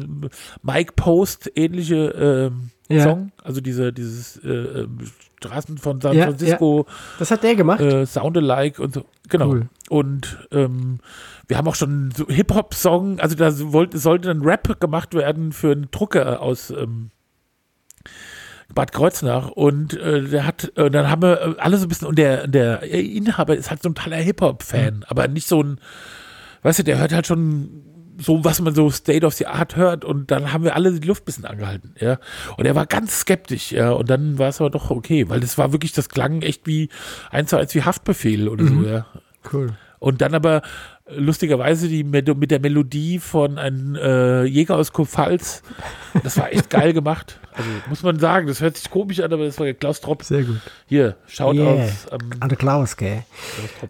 Mike Post ähnliche ähm, Ja. Song, also diese, dieses äh, ähm, Straßen von San Ja, Francisco, Das hat der gemacht. äh, Sound-alike und so. Genau. Cool. Und ähm, wir haben auch schon so Hip-Hop-Song, also da wollte, sollte dann Rap gemacht werden für einen Drucker aus ähm, Bad Kreuznach und äh, der hat, äh, dann haben wir äh, alle so ein bisschen, und der, der Inhaber ist halt so ein totaler Hip-Hop-Fan, aber nicht so ein, weißt du, der hört halt schon so, was man so State of the Art hört und dann haben wir alle die Luft ein bisschen angehalten, ja. Und er war ganz skeptisch, ja, und dann war es aber doch okay, weil das war wirklich, das klang echt wie eins zu eins wie Haftbefehl oder so, ja. Cool. Und dann aber lustigerweise die Melo- mit der Melodie von einem äh, Jäger aus Kurpfalz. Das war echt geil gemacht. Also muss man sagen, das hört sich komisch an, aber das war Klaus Tropp. Sehr gut. Hier, Shoutouts Yeah. am An der Klaus, gell?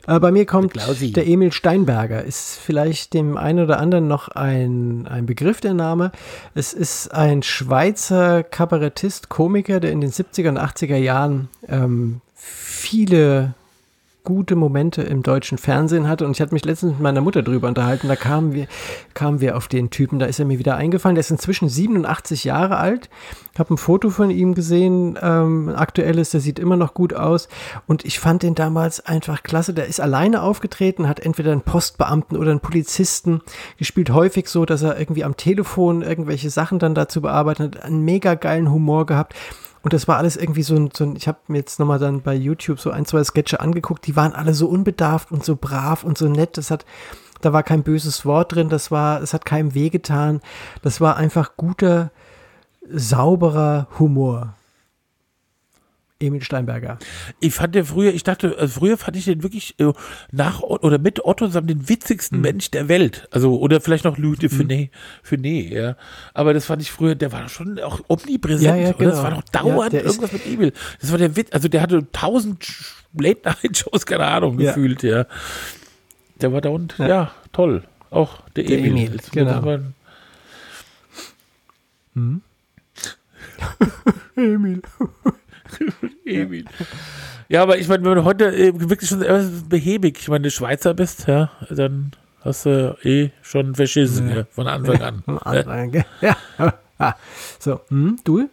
Äh, bei mir kommt Der der Emil Steinberger. Ist vielleicht dem einen oder anderen noch ein, ein Begriff der Name. Es ist ein Schweizer Kabarettist, Komiker, der in den 70er und 80er Jahren ähm, viele gute Momente im deutschen Fernsehen hatte. Und ich hatte mich letztens mit meiner Mutter drüber unterhalten. Da kamen wir, kamen wir auf den Typen. Da ist er mir wieder eingefallen. Der ist inzwischen 87 Jahre alt. Ich habe ein Foto von ihm gesehen, ähm, aktuelles. Der sieht immer noch gut aus. Und ich fand den damals einfach klasse. Der ist alleine aufgetreten, hat entweder einen Postbeamten oder einen Polizisten gespielt. Häufig so, dass er irgendwie am Telefon irgendwelche Sachen dann dazu bearbeitet hat. Einen mega geilen Humor gehabt. Und das war alles irgendwie so ein, so ein ich habe mir jetzt nochmal dann bei YouTube so ein, zwei Sketche angeguckt, die waren alle so unbedarft und so brav und so nett. Das hat, da war kein böses Wort drin, das war, es hat keinem wehgetan. Das war einfach guter, sauberer Humor. Emil Steinberger. Ich fand der früher, ich dachte, also früher fand ich den wirklich äh, nach oder mit Otto zusammen den witzigsten Mhm. Mensch der Welt. Also, oder vielleicht noch Louis de Funès, Funès, ja. Aber das fand ich früher, der war schon auch omnipräsent. Ja, ja, oder? Das genau. war doch dauernd Ja, der ist- irgendwas mit Emil. Das war der Witz, also der hatte tausend Late-Night-Shows, keine Ahnung, gefühlt, ja. Der war dauernd, ja, toll. Auch der, Der Emil. Emil, Jetzt genau. muss man- [laughs] Emil. [laughs] Emil. Ja, aber ich meine, wenn du heute äh, wirklich schon äh, behäbig, ich meine, Schweizer bist, ja, dann hast du eh schon verschissen, ja, von Anfang an. [laughs] Am Anfang, gell? [laughs] Ja. Ah. So, hm, du?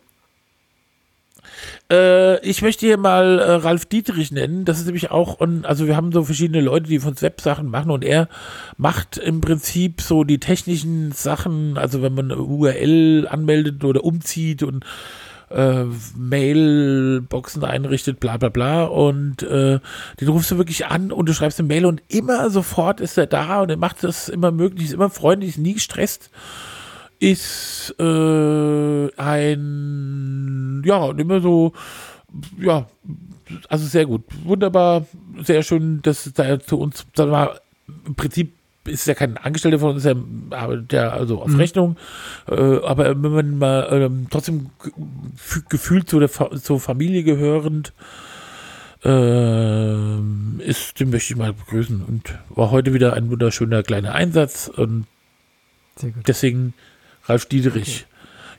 Äh, ich möchte hier mal äh, Ralf Dietrich nennen. Das ist nämlich auch, und, also wir haben so verschiedene Leute, die von uns Websachen machen und er macht im Prinzip so die technischen Sachen, also wenn man eine URL anmeldet oder umzieht und äh, Mailboxen einrichtet, bla bla bla. Und äh, den rufst du wirklich an und du schreibst eine Mail und immer sofort ist er da und er macht das immer möglich, ist immer freundlich, ist nie gestresst. Ist äh, ein, ja, immer so, ja, also sehr gut. Wunderbar, sehr schön, dass da zu uns, sag mal, im Prinzip ist ja kein Angestellter von uns, er arbeitet ja also auf Rechnung, äh, aber wenn man mal ähm, trotzdem gefühlt zu der Fa zur Familie gehörend ähm, ist, den möchte ich mal begrüßen. Und war heute wieder ein wunderschöner kleiner Einsatz und deswegen Ralf Dietrich,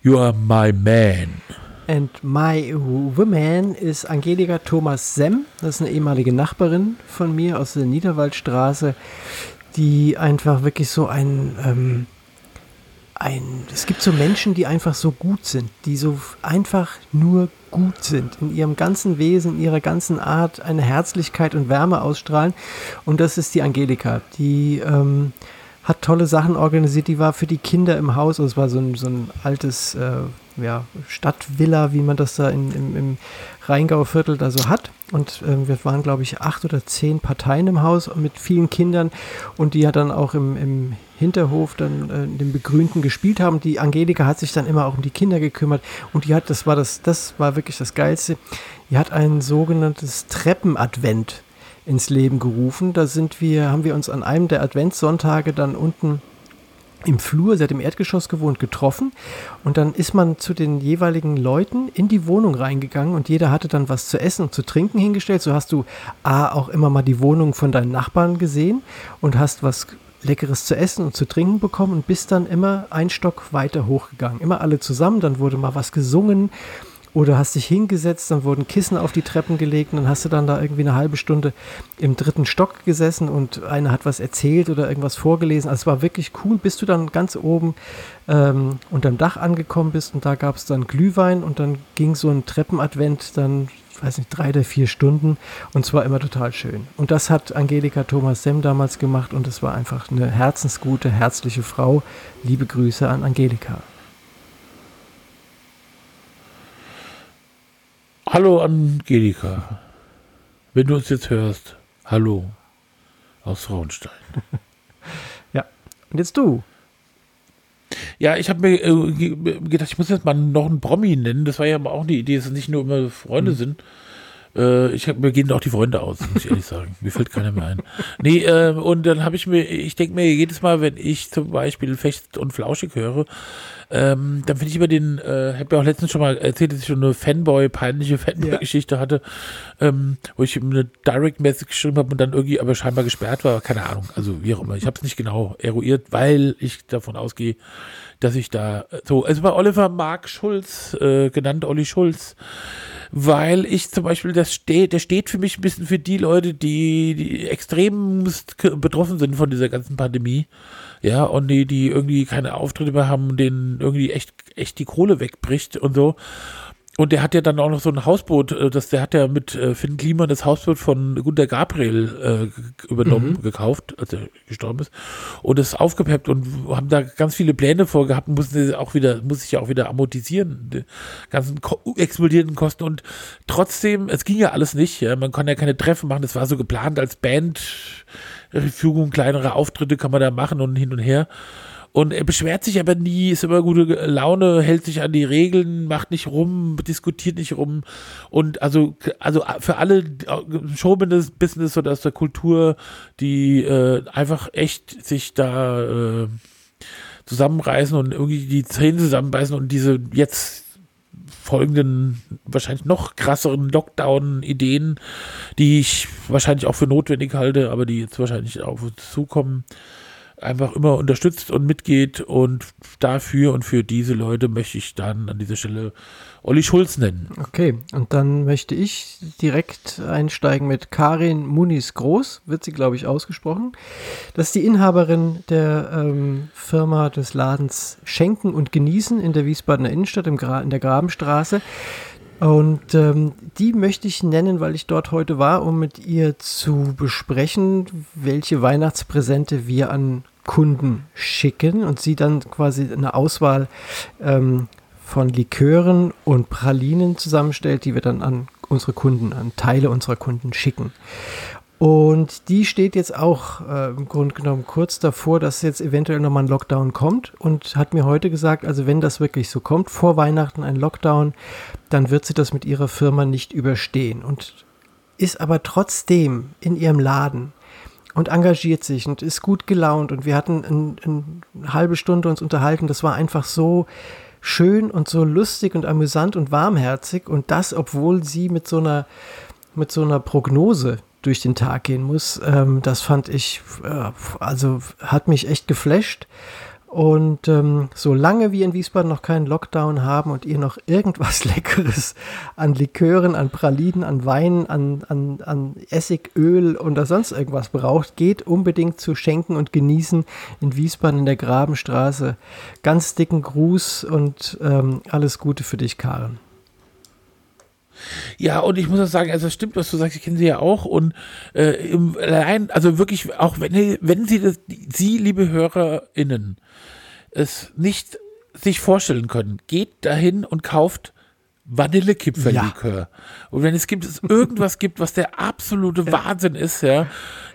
you are my man. And my woman ist Angelika Thomas Semm. Das ist eine ehemalige Nachbarin von mir aus der Niederwaldstraße, die einfach wirklich so ein, ähm, ein. Es gibt so Menschen, die einfach so gut sind, die so einfach nur gut sind. In ihrem ganzen Wesen, in ihrer ganzen Art eine Herzlichkeit und Wärme ausstrahlen. Und das ist die Angelika, die. Ähm, hat tolle Sachen organisiert, die war für die Kinder im Haus, also es war so ein, so ein altes äh, ja, Stadtvilla, wie man das da in, im, im Rheingau-Viertel da so hat. Und ähm, wir waren, glaube ich, acht oder zehn Parteien im Haus mit vielen Kindern und die ja dann auch im, im Hinterhof dann äh, in dem Begrünten gespielt haben. Die Angelika hat sich dann immer auch um die Kinder gekümmert und die hat, das war das, das war wirklich das Geilste, die hat ein sogenanntes Treppenadvent ins Leben gerufen. Da sind wir, haben wir uns an einem der Adventssonntage dann unten im Flur, sie hat im Erdgeschoss gewohnt, getroffen. Und dann ist man zu den jeweiligen Leuten in die Wohnung reingegangen und jeder hatte dann was zu essen und zu trinken hingestellt. So hast du A, auch immer mal die Wohnung von deinen Nachbarn gesehen und hast was Leckeres zu essen und zu trinken bekommen und bist dann immer ein Stock weiter hochgegangen. Immer alle zusammen, dann wurde mal was gesungen oder hast dich hingesetzt, dann wurden Kissen auf die Treppen gelegt und dann hast du dann da irgendwie eine halbe Stunde im dritten Stock gesessen und einer hat was erzählt oder irgendwas vorgelesen. Also es war wirklich cool, bis du dann ganz oben ähm, unterm Dach angekommen bist und da gab es dann Glühwein und dann ging so ein Treppenadvent dann, weiß nicht, drei oder vier Stunden und zwar immer total schön. Und das hat Angelika Thomas Semm damals gemacht und es war einfach eine herzensgute, herzliche Frau. Liebe Grüße an Angelika. Hallo Angelika. Wenn du uns jetzt hörst, hallo aus Frauenstein. [laughs] Ja, und jetzt du. Ja, ich habe mir äh, ge- gedacht, ich muss jetzt mal noch einen Promi nennen. Das war ja auch eine Idee, dass es nicht nur immer Freunde sind. Äh, ich hab, mir gehen auch die Freunde aus, muss ich ehrlich sagen. Mir fällt keiner mehr ein. Nee, äh, und dann habe ich mir, ich denke mir jedes Mal, wenn ich zum Beispiel Fest und Flauschig höre, ähm, dann finde ich immer den, äh, habe ja auch letztens schon mal erzählt, dass ich schon eine Fanboy, peinliche Fanboy-Geschichte hatte, ähm, wo ich ihm eine Direct-Message geschrieben habe und dann irgendwie aber scheinbar gesperrt war, keine Ahnung, also wie auch immer. Ich habe es nicht genau eruiert, weil ich davon ausgehe, dass ich da, so, also bei Oliver Mark Schulz, äh, genannt Olli Schulz, weil ich zum Beispiel, das steht, der steht für mich ein bisschen für die Leute, die, die extrem betroffen sind von dieser ganzen Pandemie. Ja, und die, die irgendwie keine Auftritte mehr haben, denen irgendwie echt, echt die Kohle wegbricht und so. Und der hat ja dann auch noch so ein Hausboot, äh, das, der hat ja mit äh, Finn Kliman das Hausboot von Gunter Gabriel äh, übernommen, mhm. gekauft, als er gestorben ist. Und es aufgepeppt und haben da ganz viele Pläne vorgehabt, mussten auch wieder, muss sich ja auch wieder amortisieren, die ganzen explodierenden Kosten. Und trotzdem, es ging ja alles nicht, ja. Man konnte ja keine Treffen machen, das war so geplant als Band. Fügung, kleinere Auftritte kann man da machen und hin und her. Und er beschwert sich aber nie, ist immer gute Laune, hält sich an die Regeln, macht nicht rum, diskutiert nicht rum. Und also, also für alle Showbusiness Business oder aus der Kultur, die äh, einfach echt sich da äh, zusammenreißen und irgendwie die Zähne zusammenbeißen und diese jetzt folgenden, wahrscheinlich noch krasseren Lockdown-Ideen, die ich wahrscheinlich auch für notwendig halte, aber die jetzt wahrscheinlich auf uns zukommen, einfach immer unterstützt und mitgeht. Und dafür und für diese Leute möchte ich dann an dieser Stelle Olli Schulz nennen. Okay, und dann möchte ich direkt einsteigen mit Karin Muniz Groß, wird sie, glaube ich, ausgesprochen. Das ist die Inhaberin der ähm, Firma des Ladens Schenken und Genießen in der Wiesbadener Innenstadt im Gra in der Grabenstraße. Und ähm, die möchte ich nennen, weil ich dort heute war, um mit ihr zu besprechen, welche Weihnachtspräsente wir an Kunden schicken und sie dann quasi eine Auswahl ähm, von Likören und Pralinen zusammenstellt, die wir dann an unsere Kunden, an Teile unserer Kunden schicken. Und die steht jetzt auch äh, im Grunde genommen kurz davor, dass jetzt eventuell nochmal ein Lockdown kommt und hat mir heute gesagt, also wenn das wirklich so kommt, vor Weihnachten ein Lockdown, dann wird sie das mit ihrer Firma nicht überstehen und ist aber trotzdem in ihrem Laden und engagiert sich und ist gut gelaunt und wir hatten ein, ein, eine halbe Stunde uns unterhalten, das war einfach so schön und so lustig und amüsant und warmherzig und das, obwohl sie mit so einer mit so einer Prognose durch den Tag gehen muss. Ähm, das fand ich, äh, also hat mich echt geflasht. Und ähm, solange wir in Wiesbaden noch keinen Lockdown haben und ihr noch irgendwas [laughs] Leckeres an Likören, an Pralinen, an Wein, an, an, an Essig, Öl oder sonst irgendwas braucht, geht unbedingt zu schenken und genießen in Wiesbaden in der Grabenstraße. Ganz dicken Gruß und ähm, alles Gute für dich, Karen. Ja, und ich muss auch sagen, also es stimmt, was du sagst, ich kenne sie ja auch und äh, im, allein, also wirklich, auch wenn, wenn sie das, Sie, liebe HörerInnen, es nicht sich vorstellen können, geht dahin und kauft Vanillekipferlikör. Ja. Und wenn es gibt, es irgendwas gibt, was der absolute Wahnsinn ist, ja,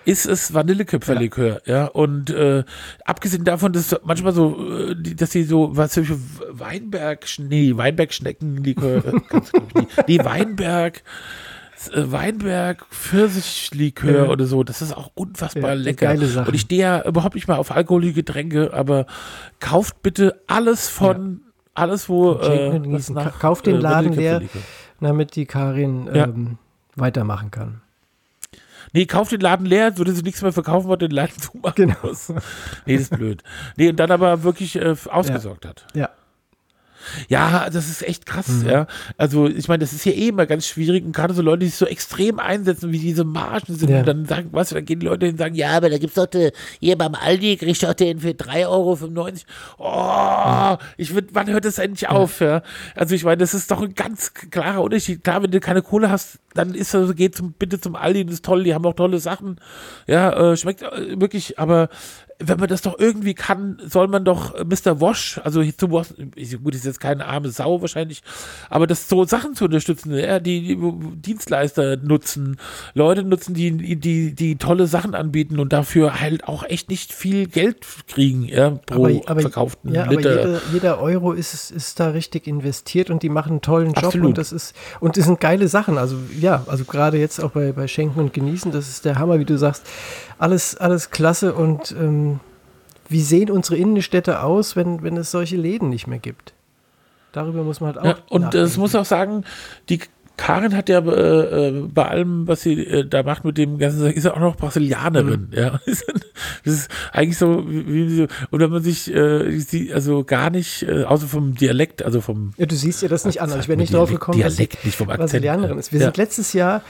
ist es Vanillekipferlikör, ja. ja. Und äh, abgesehen davon, dass manchmal so, äh, dass sie so, was für Weinberg, nee, Weinberg-Schneckenlikör, äh, [laughs] nee, Weinberg, äh, Weinberg Pfirsichlikör ja. oder so, das ist auch unfassbar ja, lecker. Und ich stehe ja überhaupt nicht mal auf alkoholische Getränke, aber kauft bitte alles von alles, wo. Äh, nach, Kauf den Laden leer, damit die Karin ja. ähm, weitermachen kann. Nee, kauf den Laden leer, würde sie nichts mehr verkaufen, weil den Laden [laughs] zumachen genau. muss. Nee, das ist blöd. Nee, und dann aber wirklich äh, ausgesorgt ja. hat. Ja. Ja, das ist echt krass, mhm. ja. Also, ich meine, das ist ja eh immer ganz schwierig und gerade so Leute, die sich so extrem einsetzen, wie diese Margen sind, ja. und dann sagen, was, dann gehen die Leute hin und sagen, ja, aber da gibt's doch hier beim Aldi, kriegst du den für 3,95 Euro. Oh, ich würde, wann hört das endlich auf, ja? Also, ich meine, das ist doch ein ganz klarer Unterschied. Klar, wenn du keine Kohle hast, dann ist das, geh zum, bitte zum Aldi, das ist toll, die haben auch tolle Sachen. Ja, äh, schmeckt äh, wirklich, aber wenn man das doch irgendwie kann, soll man doch Mr. Wash, also zu Wash, gut, ist jetzt keine arme Sau wahrscheinlich, aber das so Sachen zu unterstützen, ja, die, die Dienstleister nutzen, Leute nutzen, die, die, die tolle Sachen anbieten und dafür halt auch echt nicht viel Geld kriegen, ja, pro aber, aber, verkauften ja, Liter. Aber jeder, jeder, Euro ist, ist da richtig investiert und die machen einen tollen Job Absolut. und das ist, und das sind geile Sachen, also ja, also gerade jetzt auch bei, bei Schenken und Genießen, das ist der Hammer, wie du sagst, alles, alles klasse und ähm, wie sehen unsere Innenstädte aus, wenn, wenn es solche Läden nicht mehr gibt? Darüber muss man halt auch. Ja, und es muss auch sagen, die Karin hat ja äh, äh, bei allem, was sie äh, da macht mit dem ganzen, ist ja auch noch Brasilianerin, Mhm. ja. [laughs] Das ist eigentlich so, wie, so, und wenn man sich, äh, sie, also gar nicht, äh, außer vom Dialekt, also vom Ja, du siehst ja das nicht an. Also ich wäre nicht drauf Dialekt- gekommen, dass Dialekt, nicht vom Akzent. Brasilianerin ist. Wir Ja. sind letztes Jahr,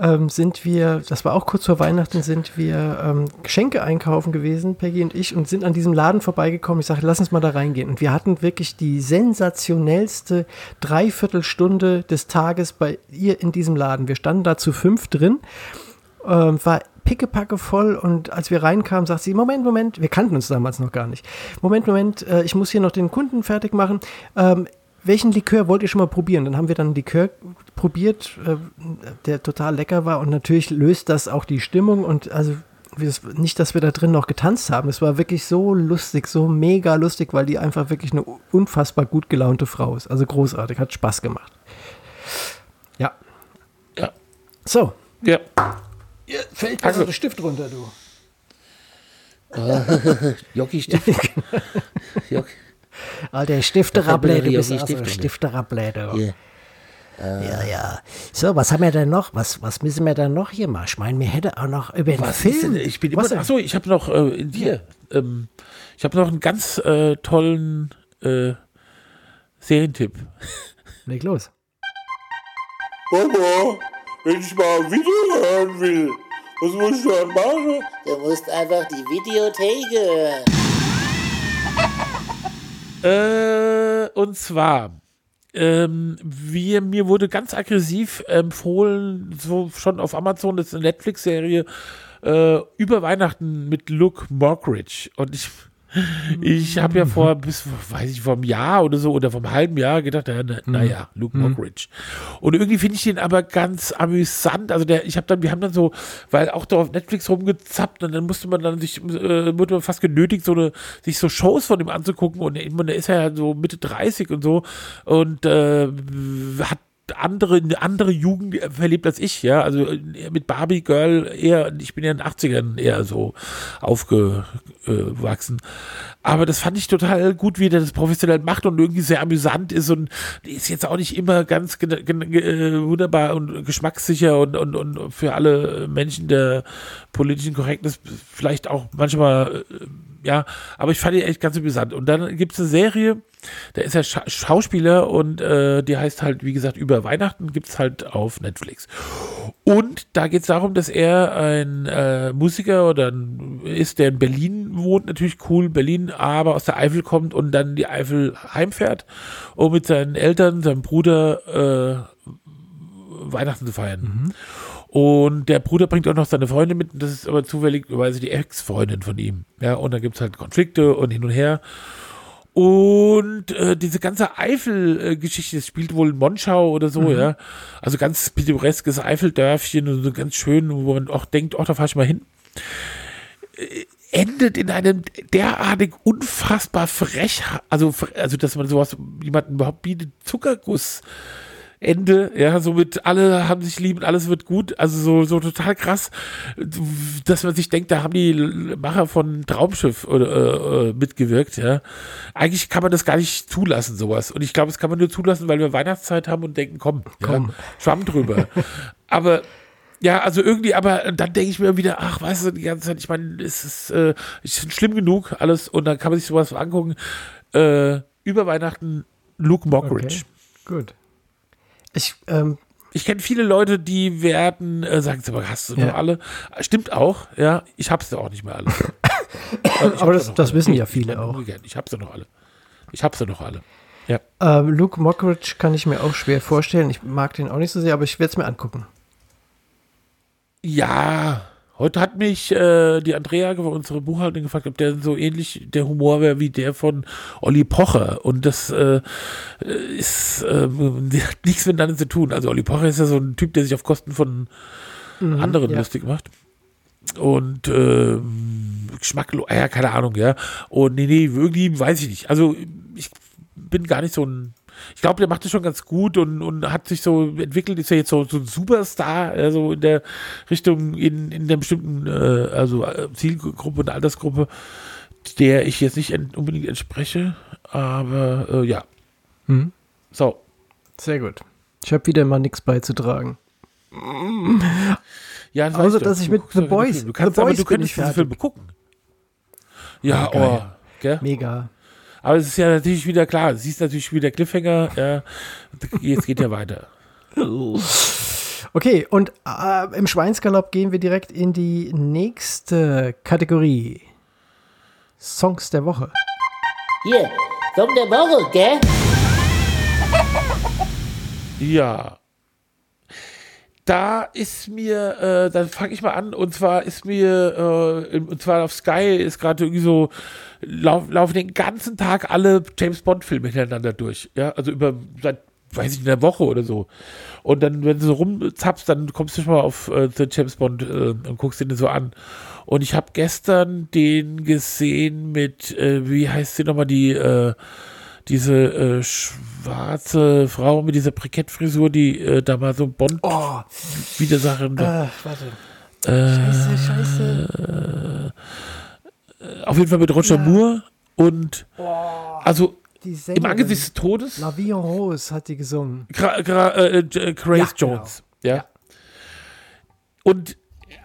ähm, sind wir, das war auch kurz vor Weihnachten, sind wir ähm, Geschenke einkaufen gewesen, Peggy und ich, und sind an diesem Laden vorbeigekommen. Ich sage, lass uns mal da reingehen. Und wir hatten wirklich die sensationellste Dreiviertelstunde des Tages bei ihr in diesem Laden. Wir standen da zu fünf drin ähm, war pickepacke voll und als wir reinkamen, sagt sie, Moment, Moment, wir kannten uns damals noch gar nicht. Moment, Moment, äh, ich muss hier noch den Kunden fertig machen. Ähm, welchen Likör wollt ihr schon mal probieren? Dann haben wir dann einen Likör probiert, äh, der total lecker war und natürlich löst das auch die Stimmung und also nicht, dass wir da drin noch getanzt haben. Es war wirklich so lustig, so mega lustig, weil die einfach wirklich eine unfassbar gut gelaunte Frau ist. Also großartig, hat Spaß gemacht. Ja. Ja. So, ja. fällt Also- der Stift runter, du. [laughs] [laughs] Jockey Stift. Jock. Alter, Stifterable, du bist also Stifter. Stifterable, du. Ja. Ja, ja. So, was haben wir denn noch? Was, was müssen wir denn noch hier machen? Ich meine, wir hätten auch noch über den Was ist Film. denn, ich bin immer, achso, ich habe noch äh, in dir, ähm, ich habe noch einen ganz äh, tollen äh, Serientipp. [laughs] Leg los. Papa, wenn ich mal ein Video hören will, was muss ich dann machen? Du musst einfach die Videothek hören. Äh, und zwar, ähm, wir, mir wurde ganz aggressiv empfohlen, so schon auf Amazon, das ist eine Netflix-Serie, äh, über Weihnachten mit Luke Mockridge. Und ich, ich habe ja vor, bis, weiß ich, vor einem Jahr oder so, oder vor einem halben Jahr gedacht, naja, na, naja Luke Mockridge. Und irgendwie finde ich den aber ganz amüsant. Also der, ich habe dann, wir haben dann so, weil auch da auf Netflix rumgezappt und dann musste man dann sich, äh, wurde man fast genötigt, so eine, sich so Shows von ihm anzugucken und ich meine, der ist ja so Mitte 30 und so und äh, hat andere, andere Jugend verlebt als ich, ja, also äh, mit Barbie Girl eher, ich bin ja in den 80ern eher so aufgewachsen. Aber das fand ich total gut, wie der das professionell macht und irgendwie sehr amüsant ist und die ist jetzt auch nicht immer ganz äh, wunderbar und geschmackssicher und, und, und für alle Menschen der politischen Korrektness vielleicht auch manchmal, äh, ja, aber ich fand die echt ganz amüsant. Und dann gibt es eine Serie, da ist er Scha Schauspieler und äh, die heißt halt, wie gesagt, über Weihnachten gibt es halt auf Netflix. Und da geht es darum, dass er ein äh, Musiker oder ein, ist, der in Berlin wohnt, natürlich cool, Berlin, aber aus der Eifel kommt und dann die Eifel heimfährt, um mit seinen Eltern, seinem Bruder äh, Weihnachten zu feiern. Und der Bruder bringt auch noch seine Freundin mit, das ist aber zufälligerweise die Ex-Freundin von ihm. Ja, und dann gibt es halt Konflikte und hin und her. Und äh, diese ganze Eifel-Geschichte, das spielt wohl in Monschau oder so, ja. Also ganz pittoreskes Eifeldörfchen und so ganz schön, wo man auch denkt, oh, da fahr ich mal hin. Äh, Endet in einem derartig unfassbar frech, also, also dass man sowas jemanden überhaupt bietet, Zuckerguss. Ende, ja, somit alle haben sich lieb und alles wird gut, also so, so total krass, dass man sich denkt, da haben die Macher von Traumschiff äh, äh, mitgewirkt, ja. Eigentlich kann man das gar nicht zulassen, sowas. Und ich glaube, das kann man nur zulassen, weil wir Weihnachtszeit haben und denken, komm, Komm. Ja, Schwamm drüber. [laughs] aber ja, also irgendwie, aber dann denke ich mir wieder, ach, weißt du, die ganze Zeit, ich meine, es ist, äh, es ist schlimm genug alles und dann kann man sich sowas angucken. Äh, über Weihnachten Luke Mockridge. Okay, gut. Ich, ähm, Ich kenne viele Leute, die werden, äh, sagen sie, aber hast du Ja. noch alle? Stimmt auch, ja. Ich hab's ja auch nicht mehr alle. Aber, [laughs] ich Aber das- das alle. wissen ja Ich viele meine, auch. Ich hab's ja noch alle. Ich hab's ja noch alle. Ja. ähm, Luke Mockridge kann ich mir auch schwer vorstellen. Ich mag den auch nicht so sehr, aber ich werde es mir angucken. Ja, heute hat mich äh, die Andrea, unsere Buchhalterin, gefragt, ob der so ähnlich der Humor wäre wie der von Olli Pocher. Und das äh, ist äh, [laughs] hat nichts miteinander zu tun. Also Olli Pocher ist ja so ein Typ, der sich auf Kosten von anderen ja. lustig macht. Und ähm, geschmacklos, ja, keine Ahnung, ja. Und nee, nee, irgendwie weiß ich nicht. Also ich bin gar nicht so ein. Ich glaube, der macht das schon ganz gut und, und hat sich so entwickelt, ist ja jetzt so, so ein Superstar, also in der Richtung, in, in der bestimmten äh, also äh, Zielgruppe und Altersgruppe, der ich jetzt nicht en unbedingt entspreche, aber äh, ja. Mhm. So, Sehr gut. Ich habe wieder mal nichts beizutragen. Ja, das Außer, du. dass ich Du mit The Boys-. Du kannst, The aber Boys du bin könntest ich diese fertig. Filme gucken. Ja, oh. Mega. Aber es ist ja natürlich wieder klar. Es ist natürlich wieder Cliffhanger. Ja, jetzt geht ja [laughs] weiter. Okay, und äh, im Schweinsgalopp gehen wir direkt in die nächste Kategorie. Songs der Woche. Hier, Song der Woche, gell? Ja. Da ist mir, äh, dann fange ich mal an, und zwar ist mir, äh, und zwar auf Sky ist gerade irgendwie so, lauf, laufen den ganzen Tag alle James Bond-Filme hintereinander durch. Ja, also über, seit, weiß ich, einer Woche oder so. Und dann, wenn du so rumzappst, dann kommst du schon mal auf äh, James Bond äh, und guckst den so an. Und ich habe gestern den gesehen mit, äh, wie heißt sie nochmal, die, äh, diese äh, schwarze Frau mit dieser Brikettfrisur, die äh, da mal so Bond Oh, Widersacherin äh, warte. äh, Scheiße, scheiße. auf jeden Fall mit Roger Ja. Moore und also Die im. Angesicht des Todes La Vie en Rose hat die gesungen. Gra, Gra, äh, Grace Ja, genau. Jones. Ja. Und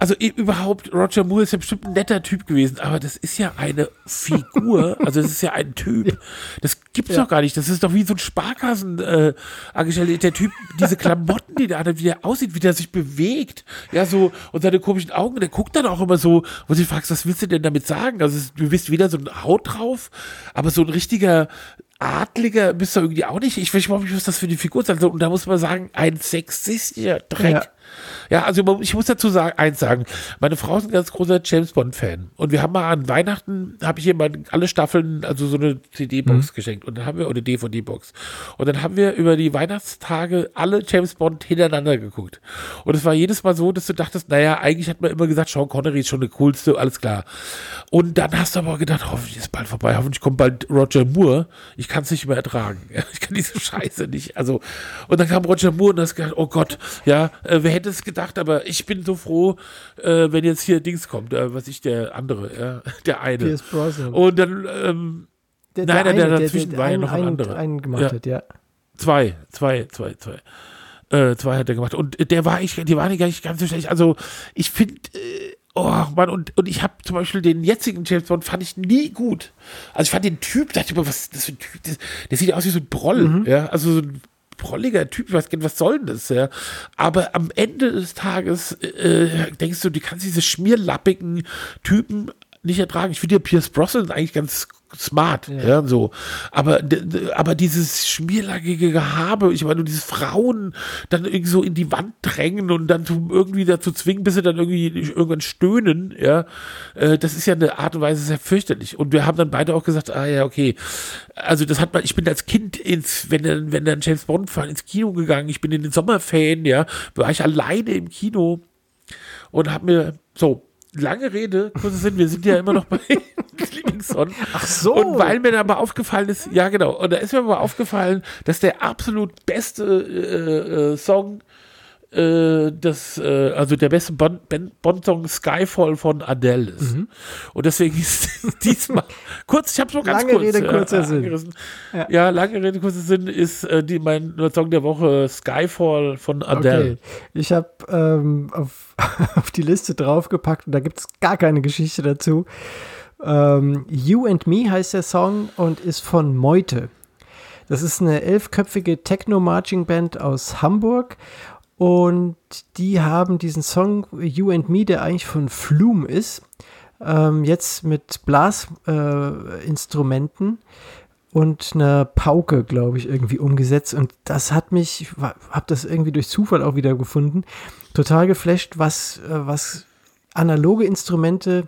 also überhaupt, Roger Moore ist ja bestimmt ein netter Typ gewesen, aber das ist ja eine Figur, [laughs] also das ist ja ein Typ. Das gibt's doch gar nicht. Das ist doch wie so ein Sparkassen äh, Angestellter. Der Typ, diese Klamotten, die der hat, wie der aussieht, wie der sich bewegt. Ja, so, und seine komischen Augen, der guckt dann auch immer so, wo du fragst, was willst du denn damit sagen? Also du bist weder so ein Haut drauf, aber so ein richtiger Adliger bist du irgendwie auch nicht. Ich weiß überhaupt nicht, was das für eine Figur ist. Also, und da muss man sagen, ein sexistischer Dreck. Ja. Ja, also ich muss dazu sagen, eins sagen. Meine Frau ist ein ganz großer James Bond-Fan. Und wir haben mal an Weihnachten, habe ich ihr mal alle Staffeln, also so eine CD-Box geschenkt. Und dann haben wir, oder DVD-Box. Und dann haben wir über die Weihnachtstage alle James Bond hintereinander geguckt. Und es war jedes Mal so, dass du dachtest, naja, eigentlich hat man immer gesagt, Sean Connery ist schon der coolste, alles klar. Und dann hast du aber gedacht, hoffentlich ist bald vorbei, hoffentlich kommt bald Roger Moore. Ich kann es nicht mehr ertragen. [laughs] Ich kann diese Scheiße nicht. Also, und dann kam Roger Moore und hast gedacht, oh Gott, ja, äh, wer hätte es gedacht, aber ich bin so froh, äh, wenn jetzt hier Dings kommt, äh, was ich, der andere, ja, [laughs] der eine. Pierce Brosnan. Und dann, ähm, der, nein, nein, der eine, dazwischen war ja einen- noch ein anderer. einen gemacht Ja. hat, ja. Zwei, zwei, zwei, zwei. Äh, zwei hat er gemacht. Und der war ich, die waren gar nicht ganz so schlecht. Also ich finde, äh, oh Mann, und, und ich habe zum Beispiel den jetzigen James Bond fand ich nie gut. Also ich fand den Typ, dachte ich mir, was ist das für ein Typ? Das, der sieht aus wie so ein Broll, ja. Also so ein prolliger Typ, ich weiß gar nicht, was soll denn das, ja. Aber am Ende des Tages äh, denkst du, du kannst diese schmierlappigen Typen nicht ertragen. Ich finde ja Pierce Brosnan eigentlich ganz smart, ja, so. Aber, aber dieses schmierlackige Gehabe, ich meine, dieses Frauen dann irgendwie so in die Wand drängen und dann irgendwie dazu zwingen, bis sie dann irgendwie irgendwann stöhnen, ja, äh, das ist ja eine Art und Weise sehr fürchterlich. Und wir haben dann beide auch gesagt, ah ja, okay, also das hat man, ich bin als Kind ins, wenn dann, wenn dann James Bond war, ins Kino gegangen, ich bin in den Sommerferien, ja, war ich alleine im Kino und habe mir so lange Rede, kurzer Sinn, wir sind ja immer noch bei [laughs] Lieblingssong. Ach so. Und weil mir dann aber aufgefallen ist, ja genau, und da ist mir aber aufgefallen, dass der absolut beste äh, äh, Song, äh, das, äh, also der beste Ben- Bond-Song Skyfall von Adele ist. Mhm. Und deswegen ist [laughs] diesmal, [laughs] kurz, ich habe nur ganz Lange kurz. Rede, kurzer Sinn. angerissen. Ja. Ja. lange Rede, kurzer Sinn ist äh, die, mein Song der Woche Skyfall von Adele. Okay. Ich habe ähm, auf, [laughs] auf die Liste draufgepackt und da gibt es gar keine Geschichte dazu. Ähm, you and Me heißt der Song und ist von Meute. Das ist eine elfköpfige Techno-Marching-Band aus Hamburg und die haben diesen Song You and Me, der eigentlich von Flume ist, ähm, jetzt mit Blasinstrumenten äh, und einer Pauke, glaube ich, irgendwie umgesetzt. Und das hat mich, ich habe das irgendwie durch Zufall auch wieder gefunden, total geflasht, was, äh, was analoge Instrumente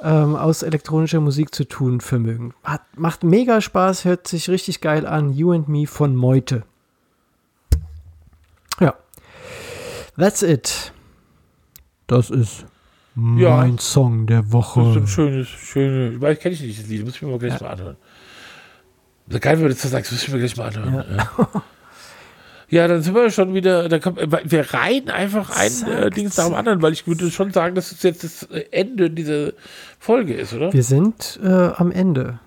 ähm, aus elektronischer Musik zu tun vermögen. Hat, macht mega Spaß, hört sich richtig geil an. You and Me von Meute. Ja. That's it. Das ist Ja. mein Song der Das ist Woche. ein schönes, schönes, ich weiß, kenne ich nicht das Lied, muss ich mir mal gleich mal anhören. So geil, wenn du das sagst, muss ich mir gleich mal anhören. Ja. Ja, dann sind wir schon wieder, da kommt, wir reihen einfach ein äh, Dings nach dem anderen, weil ich würde schon sagen, dass es jetzt das Ende dieser Folge ist, oder? Wir sind äh, am Ende.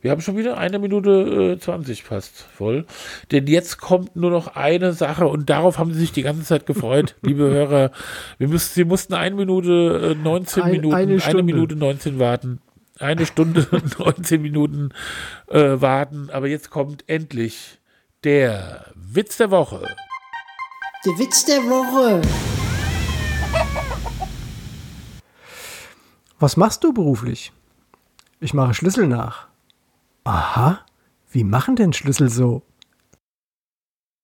Wir haben schon wieder eine Minute äh, 20 fast voll. Denn jetzt kommt nur noch eine Sache und darauf haben sie sich die ganze Zeit gefreut, [laughs] liebe Hörer. Wir müssen, sie mussten eine Minute äh, 19 Ein- Minuten, eine eine, Stunde. Minute 19 warten. Eine Stunde [laughs] 19 Minuten äh, warten. Aber jetzt kommt endlich der Witz der Woche. Der Witz der Woche. Was machst du beruflich? Ich mache Schlüssel nach. Aha, wie machen denn Schlüssel so?